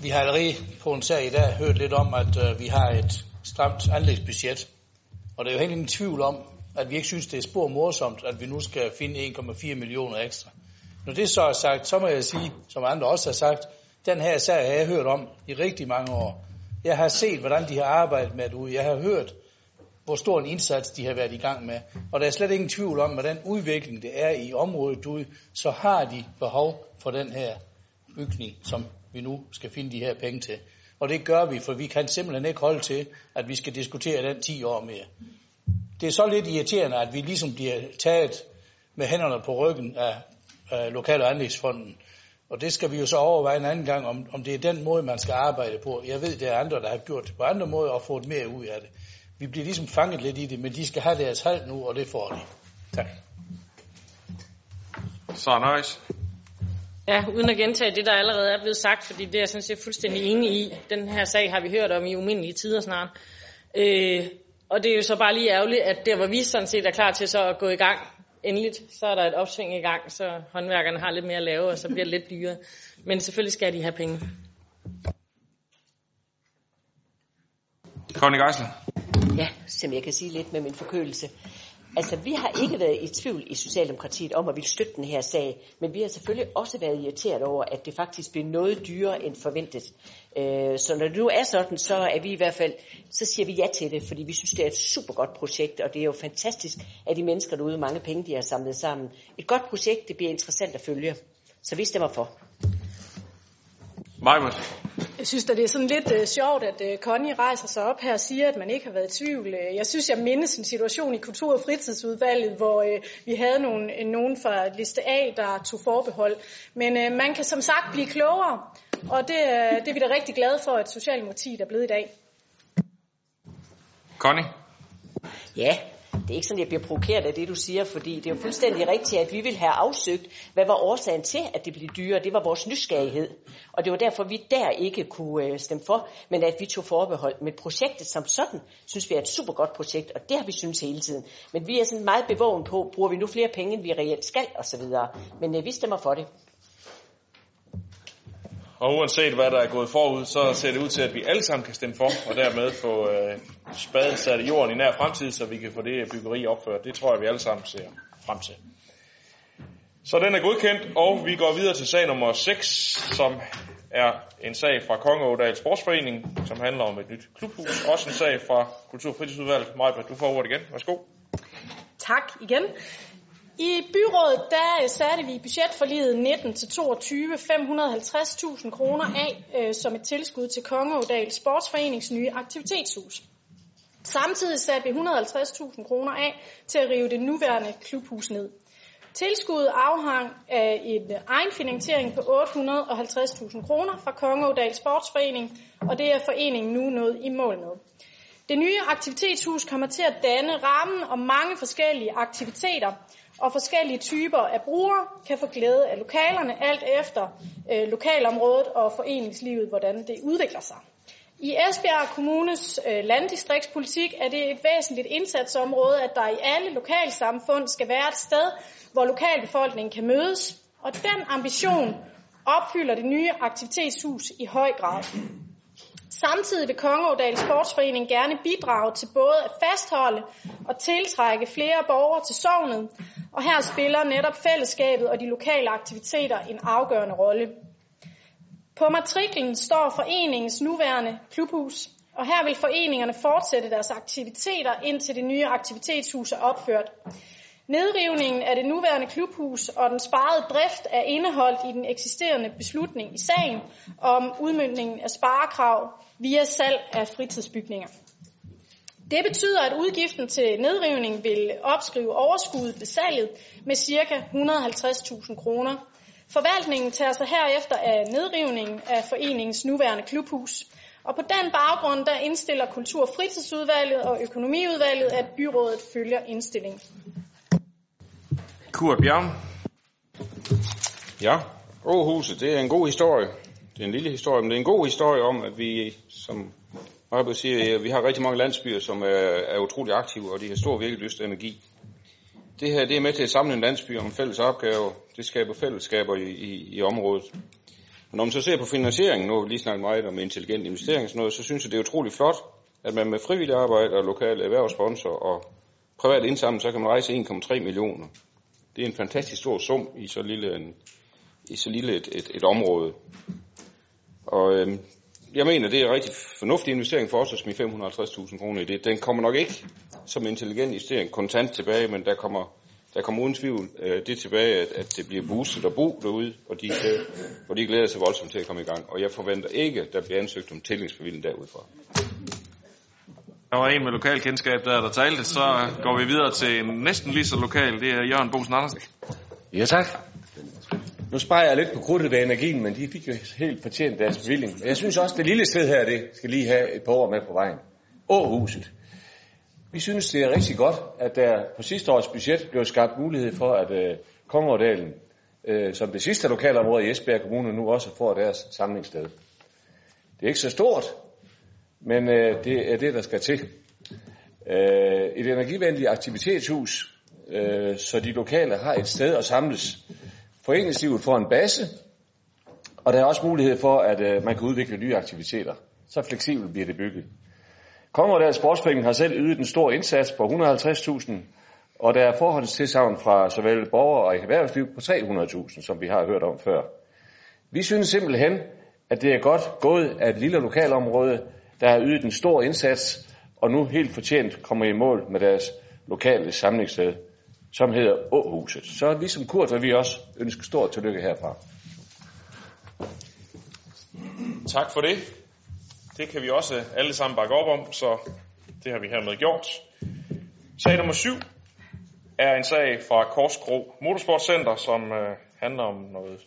Vi har allerede på en sag i dag hørt lidt om, at øh, vi har et stramt anlægsbudget. Og det er jo helt ingen tvivl om, at vi ikke synes, det er spor morsomt, at vi nu skal finde 1,4 millioner ekstra. Når det så er sagt, så må jeg sige, som andre også har sagt, den her sag har jeg hørt om i rigtig mange år. Jeg har set, hvordan de har arbejdet med det ude. Jeg har hørt, hvor stor en indsats de har været i gang med. Og der er slet ingen tvivl om, at den udvikling, det er i området ude, så har de behov for den her bygning, som vi nu skal finde de her penge til. Og det gør vi, for vi kan simpelthen ikke holde til, at vi skal diskutere den 10 år mere. Det er så lidt irriterende, at vi ligesom bliver taget med hænderne på ryggen af af Lokal- og Anlægsfonden. Og det skal vi jo så overveje en anden gang, om, om det er den måde, man skal arbejde på. Jeg ved, det er andre, der har gjort det på andre måder og fået mere ud af det. Vi bliver ligesom fanget lidt i det, men de skal have deres halv nu, og det får de. Tak. Så nice. Ja, uden at gentage det, der allerede er blevet sagt, fordi det er jeg sådan set fuldstændig enig i. Den her sag har vi hørt om i umindelige tider snart. Øh, og det er jo så bare lige ærgerligt, at der hvor vi sådan set er klar til så at gå i gang endeligt, så er der et opsving i gang, så håndværkerne har lidt mere at lave, og så bliver det lidt dyrere. Men selvfølgelig skal de have penge. Conny Geisler. Ja, som jeg kan sige lidt med min forkølelse. Altså, vi har ikke været i tvivl i Socialdemokratiet om at ville støtte den her sag, men vi har selvfølgelig også været irriteret over, at det faktisk bliver noget dyrere end forventet. Øh, så når det nu er sådan, så er vi i hvert fald, så siger vi ja til det, fordi vi synes, det er et super godt projekt, og det er jo fantastisk, at de mennesker derude, mange penge, de har samlet sammen. Et godt projekt, det bliver interessant at følge. Så vi stemmer for. Majmus. Jeg synes at det er sådan lidt uh, sjovt, at uh, Connie rejser sig op her og siger, at man ikke har været i tvivl. Uh, jeg synes, jeg mindes en situation i Kultur- og Fritidsudvalget, hvor uh, vi havde nogen, uh, nogen fra liste A, der tog forbehold. Men uh, man kan som sagt blive klogere, og det, uh, det er vi da rigtig glade for, at Socialdemokratiet er blevet i dag. Connie? Ja, er ikke sådan, at jeg bliver provokeret af det, du siger, fordi det er jo fuldstændig rigtigt, at vi vil have afsøgt, hvad var årsagen til, at det blev dyrere. Det var vores nysgerrighed. Og det var derfor, vi der ikke kunne øh, stemme for, men at vi tog forbehold. Men projektet som sådan, synes vi er et super godt projekt, og det har vi synes hele tiden. Men vi er sådan meget bevågen på, bruger vi nu flere penge, end vi reelt skal, osv. Men øh, vi stemmer for det. Og uanset hvad der er gået forud, så ser det ud til, at vi alle sammen kan stemme for, og dermed få øh, spadet sat i jorden i nær fremtid, så vi kan få det byggeri opført. Det tror jeg, vi alle sammen ser frem til. Så den er godkendt, og vi går videre til sag nummer 6, som er en sag fra Kongeådal Sportsforening, som handler om et nyt klubhus. Også en sag fra Kultur- og Fritidsudvalget. Majbert, du får ordet igen. Værsgo. Tak igen. I byrådet der øh, satte vi i budgetforliget 19 til 22 550.000 kroner af øh, som et tilskud til Kongeådal Sportsforenings nye aktivitetshus. Samtidig satte vi 150.000 kroner af til at rive det nuværende klubhus ned. Tilskuddet afhang af en egenfinansiering på 850.000 kroner fra Kongeådal Sportsforening, og det er foreningen nu nået i mål med. Det nye aktivitetshus kommer til at danne rammen om mange forskellige aktiviteter, og forskellige typer af brugere kan få glæde af lokalerne, alt efter øh, lokalområdet og foreningslivet, hvordan det udvikler sig. I Esbjerg Kommunes øh, landdistriktspolitik er det et væsentligt indsatsområde, at der i alle lokalsamfund skal være et sted, hvor lokalbefolkningen kan mødes, og den ambition opfylder det nye aktivitetshus i høj grad. Samtidig vil Kongeårdal Sportsforening gerne bidrage til både at fastholde og tiltrække flere borgere til sovnet, og her spiller netop fællesskabet og de lokale aktiviteter en afgørende rolle. På matriklen står foreningens nuværende klubhus, og her vil foreningerne fortsætte deres aktiviteter indtil det nye aktivitetshus er opført. Nedrivningen af det nuværende klubhus og den sparede drift er indeholdt i den eksisterende beslutning i sagen om udmyndningen af sparekrav via salg af fritidsbygninger. Det betyder, at udgiften til nedrivning vil opskrive overskuddet ved salget med ca. 150.000 kroner. Forvaltningen tager sig herefter af nedrivningen af foreningens nuværende klubhus. Og på den baggrund der indstiller Kultur- og Fritidsudvalget og Økonomiudvalget, at byrådet følger indstillingen. Kurt Bjerg. Ja, Åhuset, det er en god historie. Det er en lille historie, men det er en god historie om, at vi, som Marbe siger, vi har rigtig mange landsbyer, som er, er utrolig aktive, og de har stor virkelyst og energi. Det her det er med til at samle en landsby om fælles opgaver. Det skaber fællesskaber i, i, i området. Og når man så ser på finansieringen, nu har vi lige snakket meget om intelligent investering og sådan noget, så synes jeg, det er utrolig flot, at man med frivillig arbejde og lokale erhvervssponsor og privat indsamling, så kan man rejse 1,3 millioner. Det er en fantastisk stor sum i så lille, en, i så lille et, et, et område. Og øhm, jeg mener, det er en rigtig fornuftig investering for os at smide 550.000 kroner i det. Den kommer nok ikke som intelligent investering kontant tilbage, men der kommer, der kommer uden tvivl øh, det tilbage, at, at det bliver boostet og bo derude, og de, øh, og de glæder sig voldsomt til at komme i gang. Og jeg forventer ikke, at der bliver ansøgt om tillægsbevilling derudfra. Der var en med lokalkendskab, der der talte, så går vi videre til en næsten lige så lokal. Det er Jørgen Bosen Andersen. Ja, tak. Nu sparer jeg lidt på krudtet af energien, men de fik jo helt fortjent deres bevilling. Jeg synes også, det lille sted her, det skal lige have et par år med på vejen. Åhuset. Vi synes, det er rigtig godt, at der på sidste års budget blev skabt mulighed for, at øh, Kongerdalen, øh, som det sidste lokalområde i Esbjerg Kommune, nu også får deres samlingssted. Det er ikke så stort, men øh, det er det, der skal til. Øh, et energivenligt aktivitetshus, øh, så de lokale har et sted at samles. Foreningslivet får en base, og der er også mulighed for, at øh, man kan udvikle nye aktiviteter. Så fleksibelt bliver det bygget. Kongerdals Sportsforening har selv ydet en stor indsats på 150.000, og der er forholdstilsavn fra såvel borgere og erhvervsliv på 300.000, som vi har hørt om før. Vi synes simpelthen, at det er godt gået af et lille lokalområde, der har ydet en stor indsats, og nu helt fortjent kommer i mål med deres lokale samlingssted, som hedder Åhuset. Så ligesom Kurt vil vi også ønske stort tillykke herfra. Tak for det. Det kan vi også alle sammen bakke op om, så det har vi hermed gjort. Sag nummer syv er en sag fra Korskro Motorsportcenter, som øh, handler om noget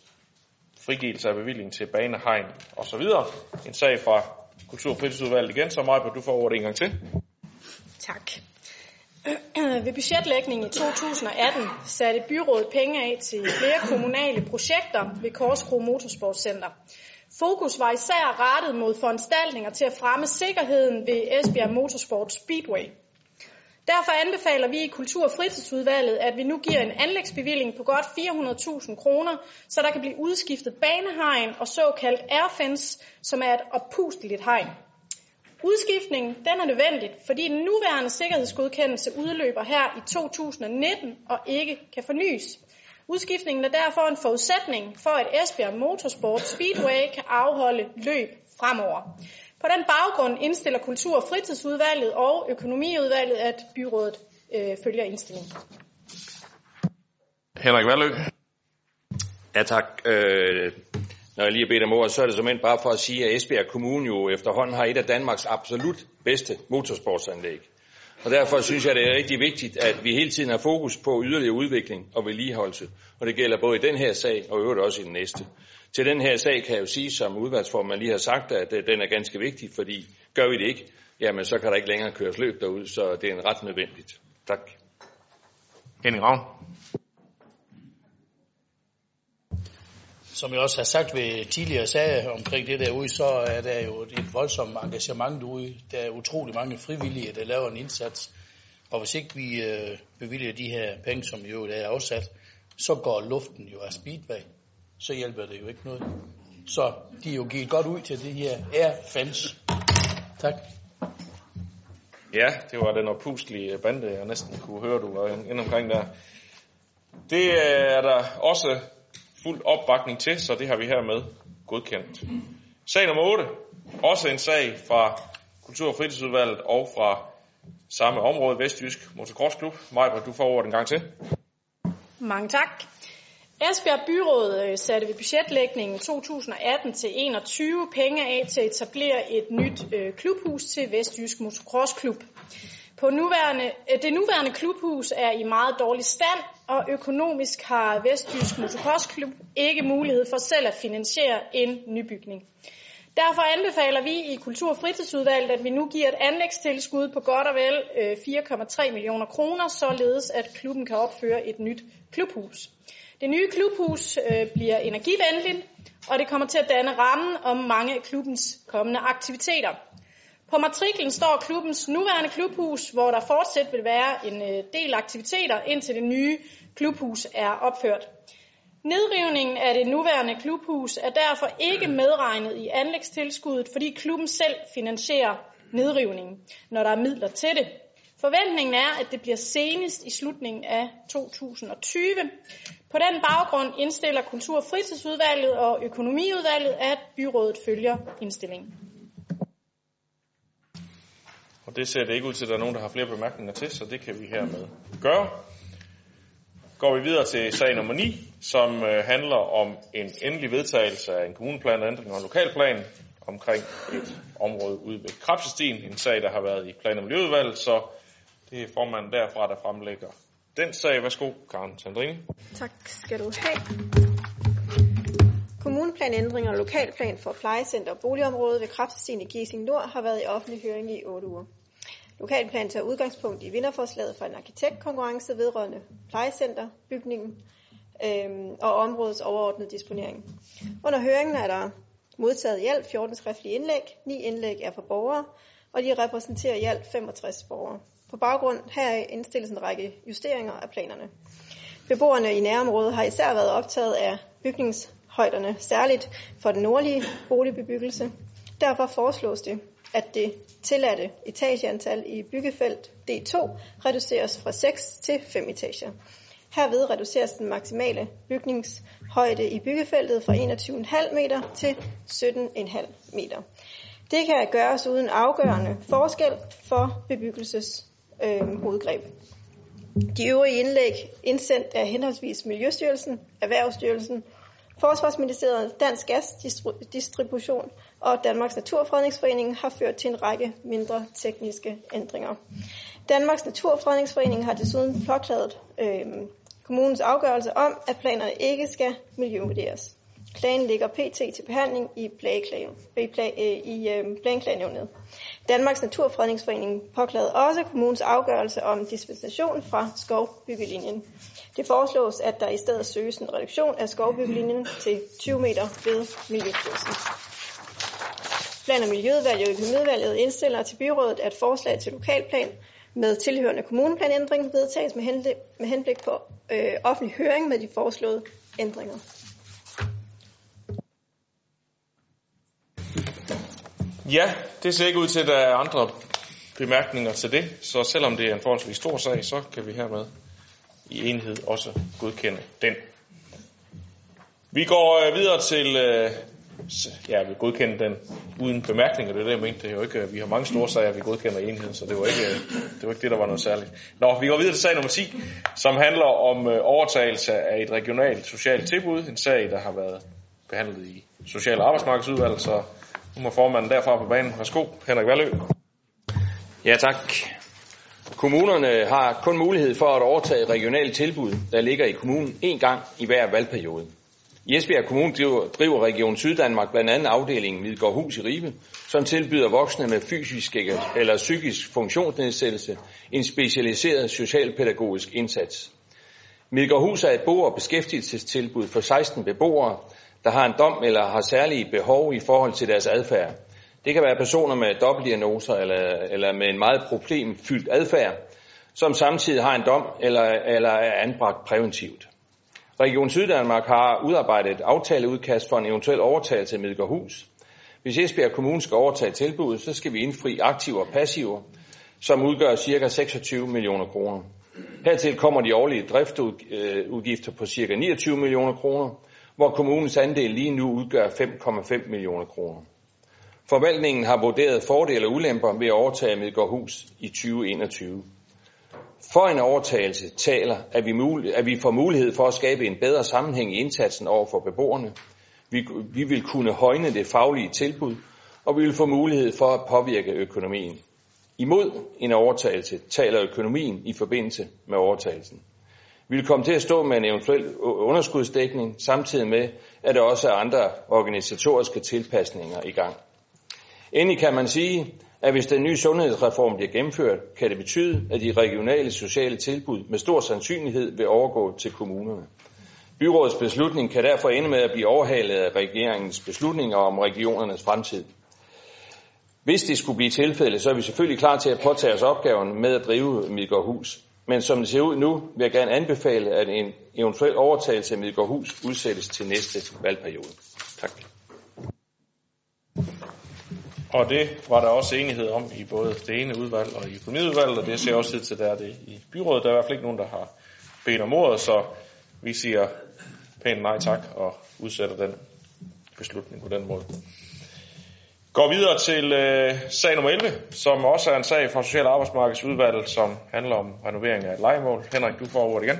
frigivelse af bevilling til banehegn og så videre. En sag fra Kultur- og Fritidsudvalget igen, så meget, du får ordet en gang til. Tak. [clears throat] Ved budgetlægningen i 2018 satte byrådet penge af til flere kommunale projekter ved Korskro Motorsportcenter. Fokus var især rettet mod foranstaltninger til at fremme sikkerheden ved Esbjerg Motorsport Speedway. Derfor anbefaler vi i Kultur- og Fritidsudvalget, at vi nu giver en anlægsbevilling på godt 400.000 kroner, så der kan blive udskiftet banehegn og såkaldt airfence, som er et oppusteligt hegn. Udskiftningen den er nødvendigt, fordi den nuværende sikkerhedsgodkendelse udløber her i 2019 og ikke kan fornyes. Udskiftningen er derfor en forudsætning for, at Esbjerg Motorsport Speedway kan afholde løb fremover. På den baggrund indstiller Kultur- og Fritidsudvalget og Økonomiudvalget, at byrådet øh, følger indstillingen. Henrik Valø. Ja tak. Øh, når jeg lige har bedt om ordet, så er det som bare for at sige, at Esbjerg Kommune jo efterhånden har et af Danmarks absolut bedste motorsportsanlæg. Og derfor synes jeg, det er rigtig vigtigt, at vi hele tiden har fokus på yderligere udvikling og vedligeholdelse. Og det gælder både i den her sag og i øvrigt også i den næste. Til den her sag kan jeg jo sige, som udvalgsformand lige har sagt, at øh, den er ganske vigtig, fordi gør vi det ikke, jamen så kan der ikke længere køres løb derud, så det er en ret nødvendigt. Tak. Henning Ravn. Som jeg også har sagt ved tidligere sager omkring det derude, så er der jo et voldsomt engagement derude. Der er utrolig mange frivillige, der laver en indsats. Og hvis ikke vi øh, bevilger de her penge, som jo er afsat, så går luften jo af speedway. Så hjælper det jo ikke noget. Så de er jo givet godt ud til det her air fans. Tak. Ja, det var den opuslige bande, jeg næsten kunne høre, du var inde omkring der. Det er der også fuld opbakning til, så det har vi hermed godkendt. Sag nummer 8. Også en sag fra Kultur- og Fritidsudvalget og fra samme område, Vestjysk Motocross Klub. Majbert, du får ordet en gang til. Mange tak. Esbjerg Byråd øh, satte ved budgetlægningen 2018 til 21 penge af til at etablere et nyt øh, klubhus til Vestjysk Motocross Klub. På nuværende, øh, det nuværende klubhus er i meget dårlig stand, og økonomisk har Vestjysk Motocrossklub ikke mulighed for selv at finansiere en nybygning. Derfor anbefaler vi i Kultur- og Fritidsudvalget, at vi nu giver et anlægstilskud på godt og vel øh, 4,3 millioner kroner, således at klubben kan opføre et nyt klubhus. Det nye klubhus øh, bliver energivenligt, og det kommer til at danne rammen om mange af klubbens kommende aktiviteter. På matriklen står klubbens nuværende klubhus, hvor der fortsat vil være en øh, del aktiviteter, indtil det nye klubhus er opført. Nedrivningen af det nuværende klubhus er derfor ikke medregnet i anlægstilskuddet, fordi klubben selv finansierer nedrivningen, når der er midler til det. Forventningen er, at det bliver senest i slutningen af 2020. På den baggrund indstiller Kultur- og Fritidsudvalget og Økonomiudvalget, at byrådet følger indstillingen. Og det ser det ikke ud til, at der er nogen, der har flere bemærkninger til, så det kan vi hermed gøre. Går vi videre til sag nummer 9, som øh, handler om en endelig vedtagelse af en kommuneplan, ændring og en lokalplan omkring et område ude ved Krabsestien. En sag, der har været i plan- og miljøudvalget, så det er formanden derfra, der fremlægger den sag. Værsgo, Karen Sandrine. Tak skal du have. Kommuneplanændring og lokalplan for plejecenter og boligområdet ved Kraftstien i Gising Nord har været i offentlig høring i 8 uger. Lokalplanen tager udgangspunkt i vinderforslaget for en arkitektkonkurrence vedrørende plejecenter, bygningen øhm, og områdets overordnede disponering. Under høringen er der modtaget i alt 14 skriftlige indlæg. 9 indlæg er fra borgere, og de repræsenterer i alt 65 borgere. På baggrund heraf indstilles en række justeringer af planerne. Beboerne i nærområdet har især været optaget af bygningshøjderne, særligt for den nordlige boligbebyggelse. Derfor foreslås det, at det tilladte etageantal i byggefelt D2 reduceres fra 6 til 5 etager. Herved reduceres den maksimale bygningshøjde i byggefeltet fra 21,5 meter til 17,5 meter. Det kan gøres uden afgørende forskel for bebyggelses øh, hovedgreb. De øvrige indlæg indsendt af henholdsvis Miljøstyrelsen, Erhvervsstyrelsen, Forsvarsministeriet, Dansk Gas Distribution og Danmarks Naturfredningsforening har ført til en række mindre tekniske ændringer. Danmarks Naturfredningsforening har desuden påklaget øh, kommunens afgørelse om, at planerne ikke skal miljøvurderes. Klagen ligger pt. til behandling i, i, pla, øh, i øh, planklagenævnet. Danmarks Naturfredningsforening påklagede også kommunens afgørelse om dispensation fra skovbyggelinjen. Det foreslås, at der i stedet søges en reduktion af skovbyggelinjen til 20 meter ved Miljøstyrelsen. Plan- og Miljøudvalget og Økonomiudvalget indstiller til byrådet, at forslag til lokalplan med tilhørende kommuneplanændring vedtages med henblik på øh, offentlig høring med de foreslåede ændringer. Ja, det ser ikke ud til, at der er andre bemærkninger til det, så selvom det er en forholdsvis stor sag, så kan vi hermed i enhed også godkende den. Vi går øh, videre til, øh, ja, vi godkender den uden bemærkninger, det er det, jeg mente. Det er jo ikke, øh, vi har mange store sager, vi godkender i enhed, så det var, ikke, øh, det var ikke det, der var noget særligt. Nå, vi går videre til sag nummer 10, som handler om øh, overtagelse af et regionalt socialt tilbud. En sag, der har været behandlet i Social- og Arbejdsmarkedsudvalget, så nu må formanden derfra på banen. Værsgo, Henrik Valø. Ja, tak. Kommunerne har kun mulighed for at overtage regionale tilbud, der ligger i kommunen en gang i hver valgperiode. I Esbjerg Kommune driver, driver Region Syddanmark blandt andet afdelingen Midgårdhus i Ribe, som tilbyder voksne med fysisk eller psykisk funktionsnedsættelse en specialiseret socialpædagogisk indsats. Midgårdhus er et bo- og beskæftigelsestilbud for 16 beboere, der har en dom eller har særlige behov i forhold til deres adfærd. Det kan være personer med dobbeltdiagnoser eller, eller med en meget problemfyldt adfærd, som samtidig har en dom eller, eller er anbragt præventivt. Region Syddanmark har udarbejdet et aftaleudkast for en eventuel overtagelse af Midgårdhus. Hvis Esbjerg Kommune skal overtage tilbuddet, så skal vi indfri aktive og passive, som udgør ca. 26 millioner kroner. Hertil kommer de årlige driftudgifter på ca. 29 millioner kroner, hvor kommunens andel lige nu udgør 5,5 millioner kroner. Forvaltningen har vurderet fordele og ulemper ved at overtage Midgårdhus i 2021. For en overtagelse taler, at vi, mul- at vi får mulighed for at skabe en bedre sammenhæng i indsatsen over for beboerne. Vi, vi vil kunne højne det faglige tilbud, og vi vil få mulighed for at påvirke økonomien. Imod en overtagelse taler økonomien i forbindelse med overtagelsen. Vi vil komme til at stå med en eventuel underskudsdækning, samtidig med, at der også er andre organisatoriske tilpasninger i gang. Endelig kan man sige, at hvis den nye sundhedsreform bliver gennemført, kan det betyde, at de regionale sociale tilbud med stor sandsynlighed vil overgå til kommunerne. Byrådets beslutning kan derfor ende med at blive overhalet af regeringens beslutninger om regionernes fremtid. Hvis det skulle blive tilfældet, så er vi selvfølgelig klar til at påtage os opgaven med at drive Midgårdhus. Men som det ser ud nu, vil jeg gerne anbefale, at en eventuel overtagelse af Midgårdhus udsættes til næste valgperiode. Tak. Og det var der også enighed om i både det ene udvalg og i økonomiudvalget, og det ser også ud til, der er det i byrådet. Der er i hvert fald ikke nogen, der har bedt om ordet, så vi siger pænt nej tak og udsætter den beslutning på den måde. Går videre til øh, sag nummer 11, som også er en sag fra Social- og Arbejdsmarkedsudvalget, som handler om renovering af et legemål. Henrik, du får ordet igen.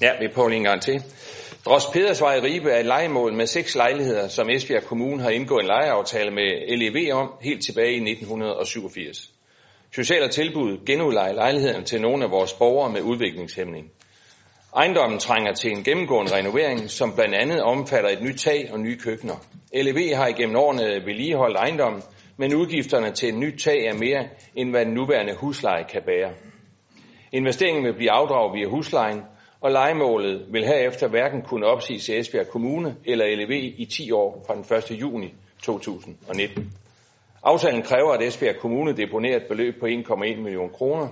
Ja, vi prøver lige en gang til. Dros Pedersvej i Ribe er et legemål med seks lejligheder, som Esbjerg Kommune har indgået en lejeaftale med LEV om helt tilbage i 1987. Sociale tilbud genudlejer lejlighederne til nogle af vores borgere med udviklingshæmning. Ejendommen trænger til en gennemgående renovering, som blandt andet omfatter et nyt tag og nye køkkener. LEV har igennem årene vedligeholdt ejendommen, men udgifterne til et nyt tag er mere, end hvad den nuværende husleje kan bære. Investeringen vil blive afdraget via huslejen, og legemålet vil herefter hverken kunne opsiges til Esbjerg Kommune eller LEV i 10 år fra den 1. juni 2019. Aftalen kræver, at Esbjerg Kommune deponerer et beløb på 1,1 million kroner.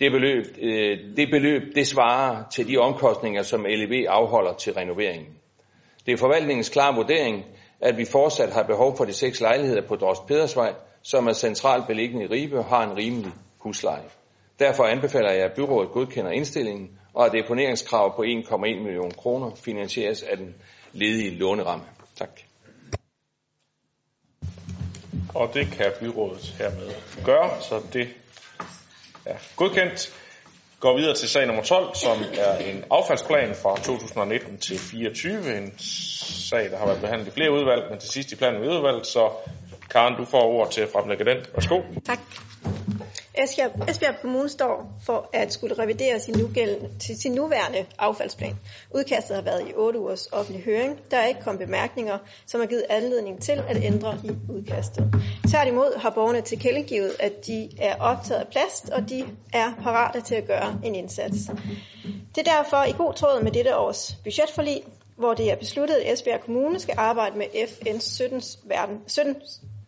Det beløb, øh, det beløb det svarer til de omkostninger, som LEV afholder til renoveringen. Det er forvaltningens klare vurdering, at vi fortsat har behov for de seks lejligheder på Drost Pedersvej, som er centralt beliggende i Ribe og har en rimelig husleje. Derfor anbefaler jeg, at byrådet godkender indstillingen, og at deponeringskrav på 1,1 million kroner finansieres af den ledige låneramme. Tak. Og det kan byrådet hermed gøre, så det er godkendt. Går videre til sag nummer 12, som er en affaldsplan fra 2019 til 24. En sag, der har været behandlet i flere udvalg, men til sidst i planen ved. Så Karen, du får ord til at fremlægge den. Værsgo. Tak. Esbjerg, Esbjerg Kommune står for at skulle revidere sin, nugældende, til sin nuværende affaldsplan. Udkastet har været i 8 ugers offentlig høring. Der er ikke kommet bemærkninger, som har givet anledning til at ændre i udkastet. Tværtimod har borgerne tilkendegivet, at de er optaget af plast, og de er parate til at gøre en indsats. Det er derfor i god tråd med dette års budgetforlig, hvor det er besluttet, at Esbjerg Kommune skal arbejde med FN's 17, verden, 17,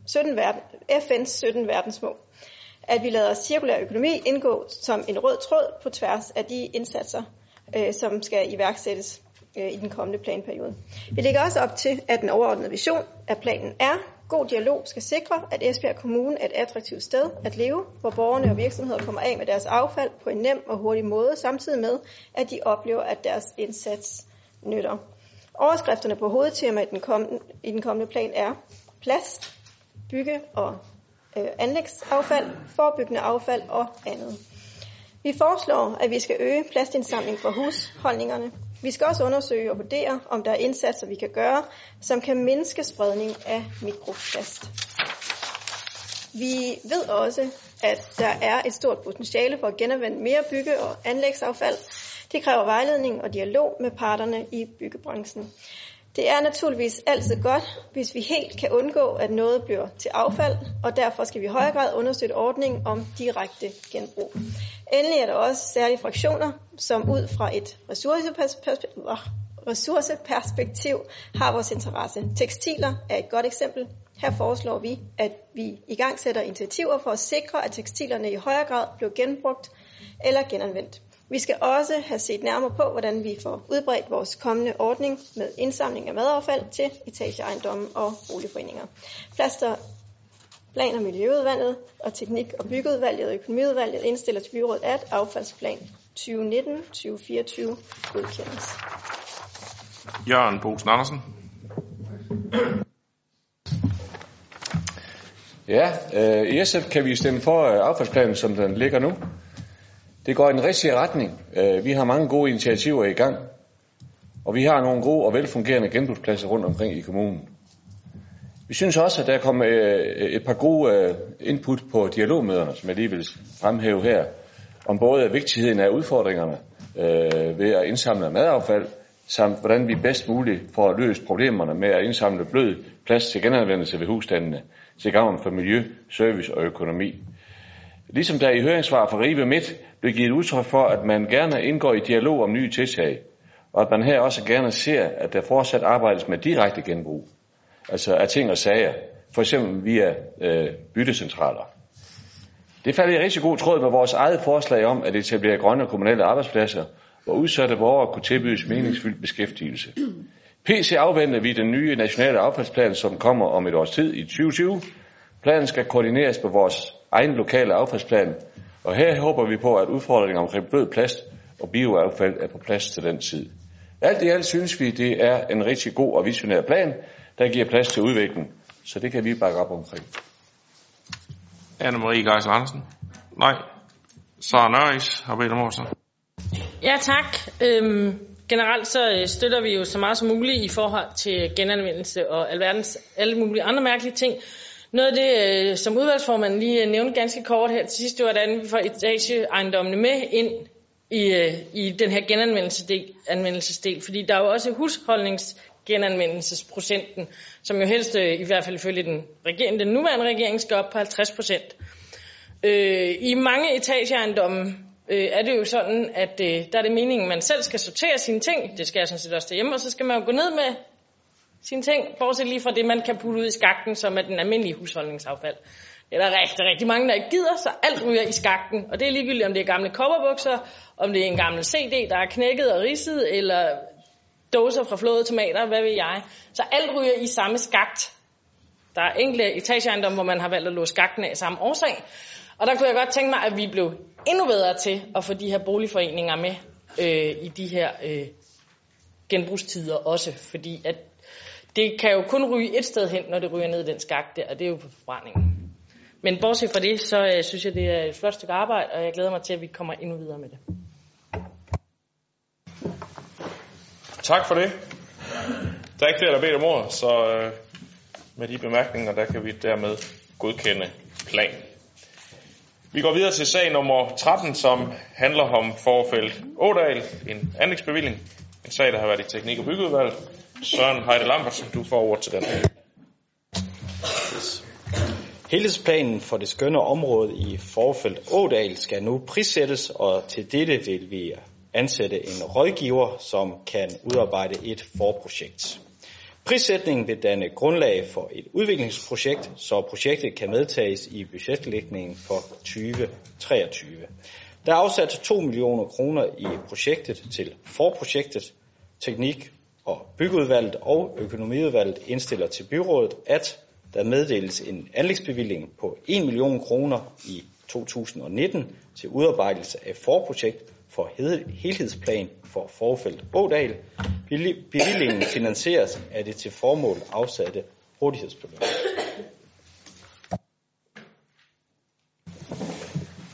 17 verden, FN's 17 verdensmål at vi lader cirkulær økonomi indgå som en rød tråd på tværs af de indsatser, øh, som skal iværksættes øh, i den kommende planperiode. Vi lægger også op til, at den overordnede vision af planen er, god dialog skal sikre, at Esbjerg Kommune er et attraktivt sted at leve, hvor borgerne og virksomheder kommer af med deres affald på en nem og hurtig måde, samtidig med, at de oplever, at deres indsats nytter. Overskrifterne på hovedtema i den kommende, i den kommende plan er plast, bygge og øh, anlægsaffald, forebyggende affald og andet. Vi foreslår, at vi skal øge plastindsamling fra husholdningerne. Vi skal også undersøge og vurdere, om der er indsatser, vi kan gøre, som kan mindske spredning af mikroplast. Vi ved også, at der er et stort potentiale for at genanvende mere bygge- og anlægsaffald. Det kræver vejledning og dialog med parterne i byggebranchen. Det er naturligvis altid godt, hvis vi helt kan undgå, at noget bliver til affald, og derfor skal vi i højere grad understøtte ordningen om direkte genbrug. Endelig er der også særlige fraktioner, som ud fra et ressourceperspektiv har vores interesse. Tekstiler er et godt eksempel. Her foreslår vi, at vi i gang sætter initiativer for at sikre, at tekstilerne i højere grad bliver genbrugt eller genanvendt. Vi skal også have set nærmere på, hvordan vi får udbredt vores kommende ordning med indsamling af madaffald til etageejendomme og boligforeninger. Plaster Plan- og Miljøudvalget og Teknik- og Byggeudvalget og Økonomiudvalget indstiller til byrådet, at affaldsplan 2019-2024 godkendes. Jørgen Bosen Andersen. Ja, øh, i SF kan vi stemme for øh, affaldsplanen, som den ligger nu. Det går i den rigtige retning. Øh, vi har mange gode initiativer i gang, og vi har nogle gode og velfungerende genbrugspladser rundt omkring i kommunen. Vi synes også, at der kommer øh, et par gode øh, input på dialogmøderne, som jeg lige vil fremhæve her, om både vigtigheden af udfordringerne ved at indsamle madaffald, samt hvordan vi bedst muligt får løst problemerne med at indsamle blød plads til genanvendelse ved husstandene, til gavn for miljø, service og økonomi. Ligesom der i høringssvar fra Ribe Midt blev givet udtryk for, at man gerne indgår i dialog om nye tiltag, og at man her også gerne ser, at der fortsat arbejdes med direkte genbrug, altså af ting og sager, for eksempel via øh, byttecentraler. Det falder i rigtig god tråd med vores eget forslag om at etablere grønne kommunale arbejdspladser, hvor udsatte borgere kunne tilbydes meningsfyldt beskæftigelse. PC afventer vi den nye nationale affaldsplan, som kommer om et års tid i 2020. Planen skal koordineres på vores egen lokale affaldsplan, og her håber vi på, at udfordringer omkring blød plast og bioaffald er på plads til den tid. Alt i alt synes vi, det er en rigtig god og visionær plan, der giver plads til udvikling, så det kan vi bakke op omkring. Anne-Marie Geisel Andersen. Nej. Sara Nøris har bedt om ordet. Ja, tak. Øhm, generelt så øh, støtter vi jo så meget som muligt i forhold til genanvendelse og alverdens, alle mulige andre mærkelige ting. Noget af det, øh, som udvalgsformanden lige øh, nævnte ganske kort her til sidst, det var, hvordan vi får etageejendommene med ind i, øh, i den her genanvendelsesdel, anvendelsesdel, fordi der er jo også husholdningsgenanvendelsesprocenten, som jo helst, øh, i hvert fald ifølge den, regering, den nuværende regering, skal op på 50 procent. Øh, I mange etageejendomme øh, er det jo sådan, at øh, der er det meningen, at man selv skal sortere sine ting. Det skal jeg sådan set også derhjemme, og så skal man jo gå ned med sine ting, bortset lige fra det, man kan putte ud i skakten, som er den almindelige husholdningsaffald. Det er der rigtig, rigtig mange, der ikke gider, så alt ryger i skakten. Og det er ligegyldigt, om det er gamle kopperbukser, om det er en gammel CD, der er knækket og ridset, eller dåser fra flåede tomater, hvad ved jeg. Så alt ryger i samme skakt. Der er enkelte etageejendomme, hvor man har valgt at låse skakten af samme årsag. Og der kunne jeg godt tænke mig, at vi blev endnu bedre til at få de her boligforeninger med øh, i de her øh, genbrugstider også. Fordi at det kan jo kun ryge et sted hen, når det ryger ned i den skak der, og det er jo på forbrændingen. Men bortset fra det, så øh, synes jeg, det er et flot stykke arbejde, og jeg glæder mig til, at vi kommer endnu videre med det. Tak for det. Der er ikke flere, der bedt om ord, så øh, med de bemærkninger, der kan vi dermed godkende plan. Vi går videre til sag nummer 13, som handler om forfældt Ådal, en anlægsbevilling. En sag, der har været i teknik- og byggeudvalget. Søren Heide Lambertsen, du får ordet til den. Helhedsplanen for det skønne område i Forfelt Ådal skal nu prissættes, og til dette vil vi ansætte en rådgiver, som kan udarbejde et forprojekt. Prissætningen vil danne grundlag for et udviklingsprojekt, så projektet kan medtages i budgetlægningen for 2023. Der er afsat 2 millioner kroner i projektet til forprojektet. Teknik- og byggeudvalget og økonomiudvalget indstiller til byrådet, at der meddeles en anlægsbevilling på 1 million kroner i 2019 til udarbejdelse af forprojekt for helhedsplan for forfældt Ådal. Bevillingen finansieres af det til formål afsatte rådighedsbeløb.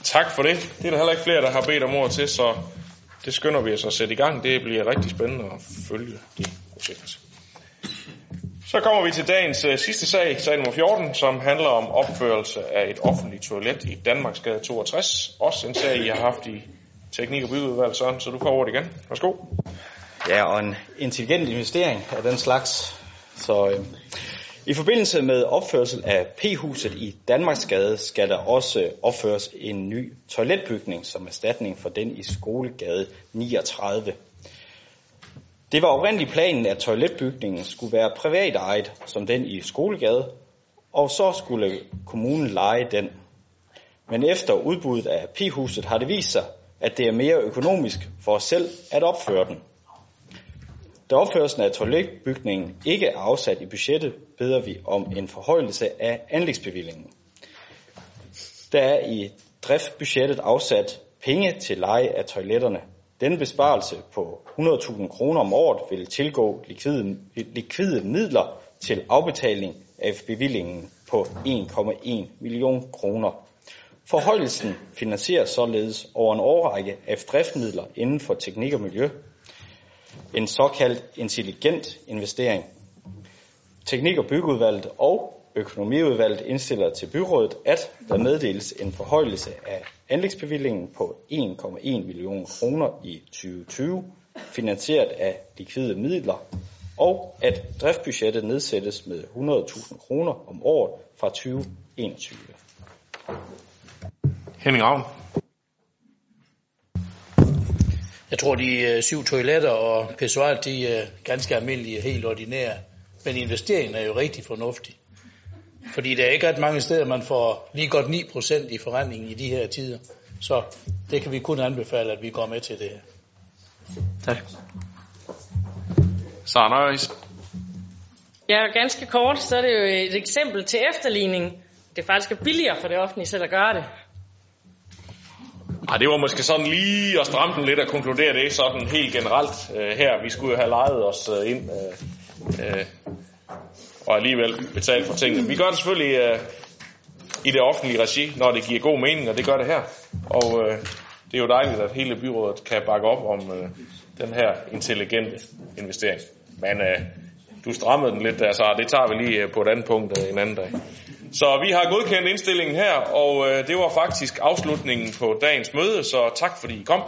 Tak for det. Det er der heller ikke flere, der har bedt om ord til, så det skynder vi os at sætte i gang. Det bliver rigtig spændende at følge de projekter. Så kommer vi til dagens uh, sidste sag, sag nummer 14, som handler om opførelse af et offentligt toilet i Danmarksgade 62. Også en sag, I har haft i teknik- og Byudvalg, Søren, så du får ordet igen. Værsgo. Ja, og en intelligent investering af den slags. Så øh, i forbindelse med opførsel af P-huset i Danmarksgade skal der også opføres en ny toiletbygning som erstatning for den i Skolegade 39. Det var oprindeligt planen, at toiletbygningen skulle være privat ejet, som den i Skolegade, og så skulle kommunen lege den. Men efter udbuddet af P-huset har det vist sig, at det er mere økonomisk for os selv at opføre den. Da opførelsen af toiletbygningen ikke er afsat i budgettet, beder vi om en forhøjelse af anlægsbevillingen. Der er i driftbudgettet afsat penge til leje af toiletterne. Denne besparelse på 100.000 kroner om året vil tilgå likvide, likvide midler til afbetaling af bevillingen på 1,1 million kroner. Forhøjelsen finansieres således over en årrække af driftmidler inden for teknik og miljø. En såkaldt intelligent investering. Teknik- og byggeudvalget og økonomiudvalget indstiller til byrådet, at der meddeles en forhøjelse af anlægsbevillingen på 1,1 millioner kroner i 2020, finansieret af likvide midler, og at driftbudgettet nedsættes med 100.000 kroner om året fra 2021. Henning Ravn. Jeg tror, de øh, syv toiletter og pissoir, de er ganske almindelige, helt ordinære. Men investeringen er jo rigtig fornuftig. Fordi der er ikke ret mange steder, man får lige godt 9% i forretningen i de her tider. Så det kan vi kun anbefale, at vi går med til det her. Tak. Sara. Ja, ganske kort, så er det jo et eksempel til efterligning. Det faktisk er billigere for det offentlige selv at gøre det. Ej, det var måske sådan lige at stramme den lidt og konkludere det sådan helt generelt øh, her. Vi skulle jo have lejet os øh, ind øh, øh, og alligevel betalt for tingene. Vi gør det selvfølgelig øh, i det offentlige regi, når det giver god mening, og det gør det her. Og øh, det er jo dejligt, at hele byrådet kan bakke op om øh, den her intelligente investering. Men øh, du strammede den lidt der, så det tager vi lige øh, på et andet punkt øh, en anden dag. Så vi har godkendt indstillingen her, og øh, det var faktisk afslutningen på dagens møde, så tak fordi I kom.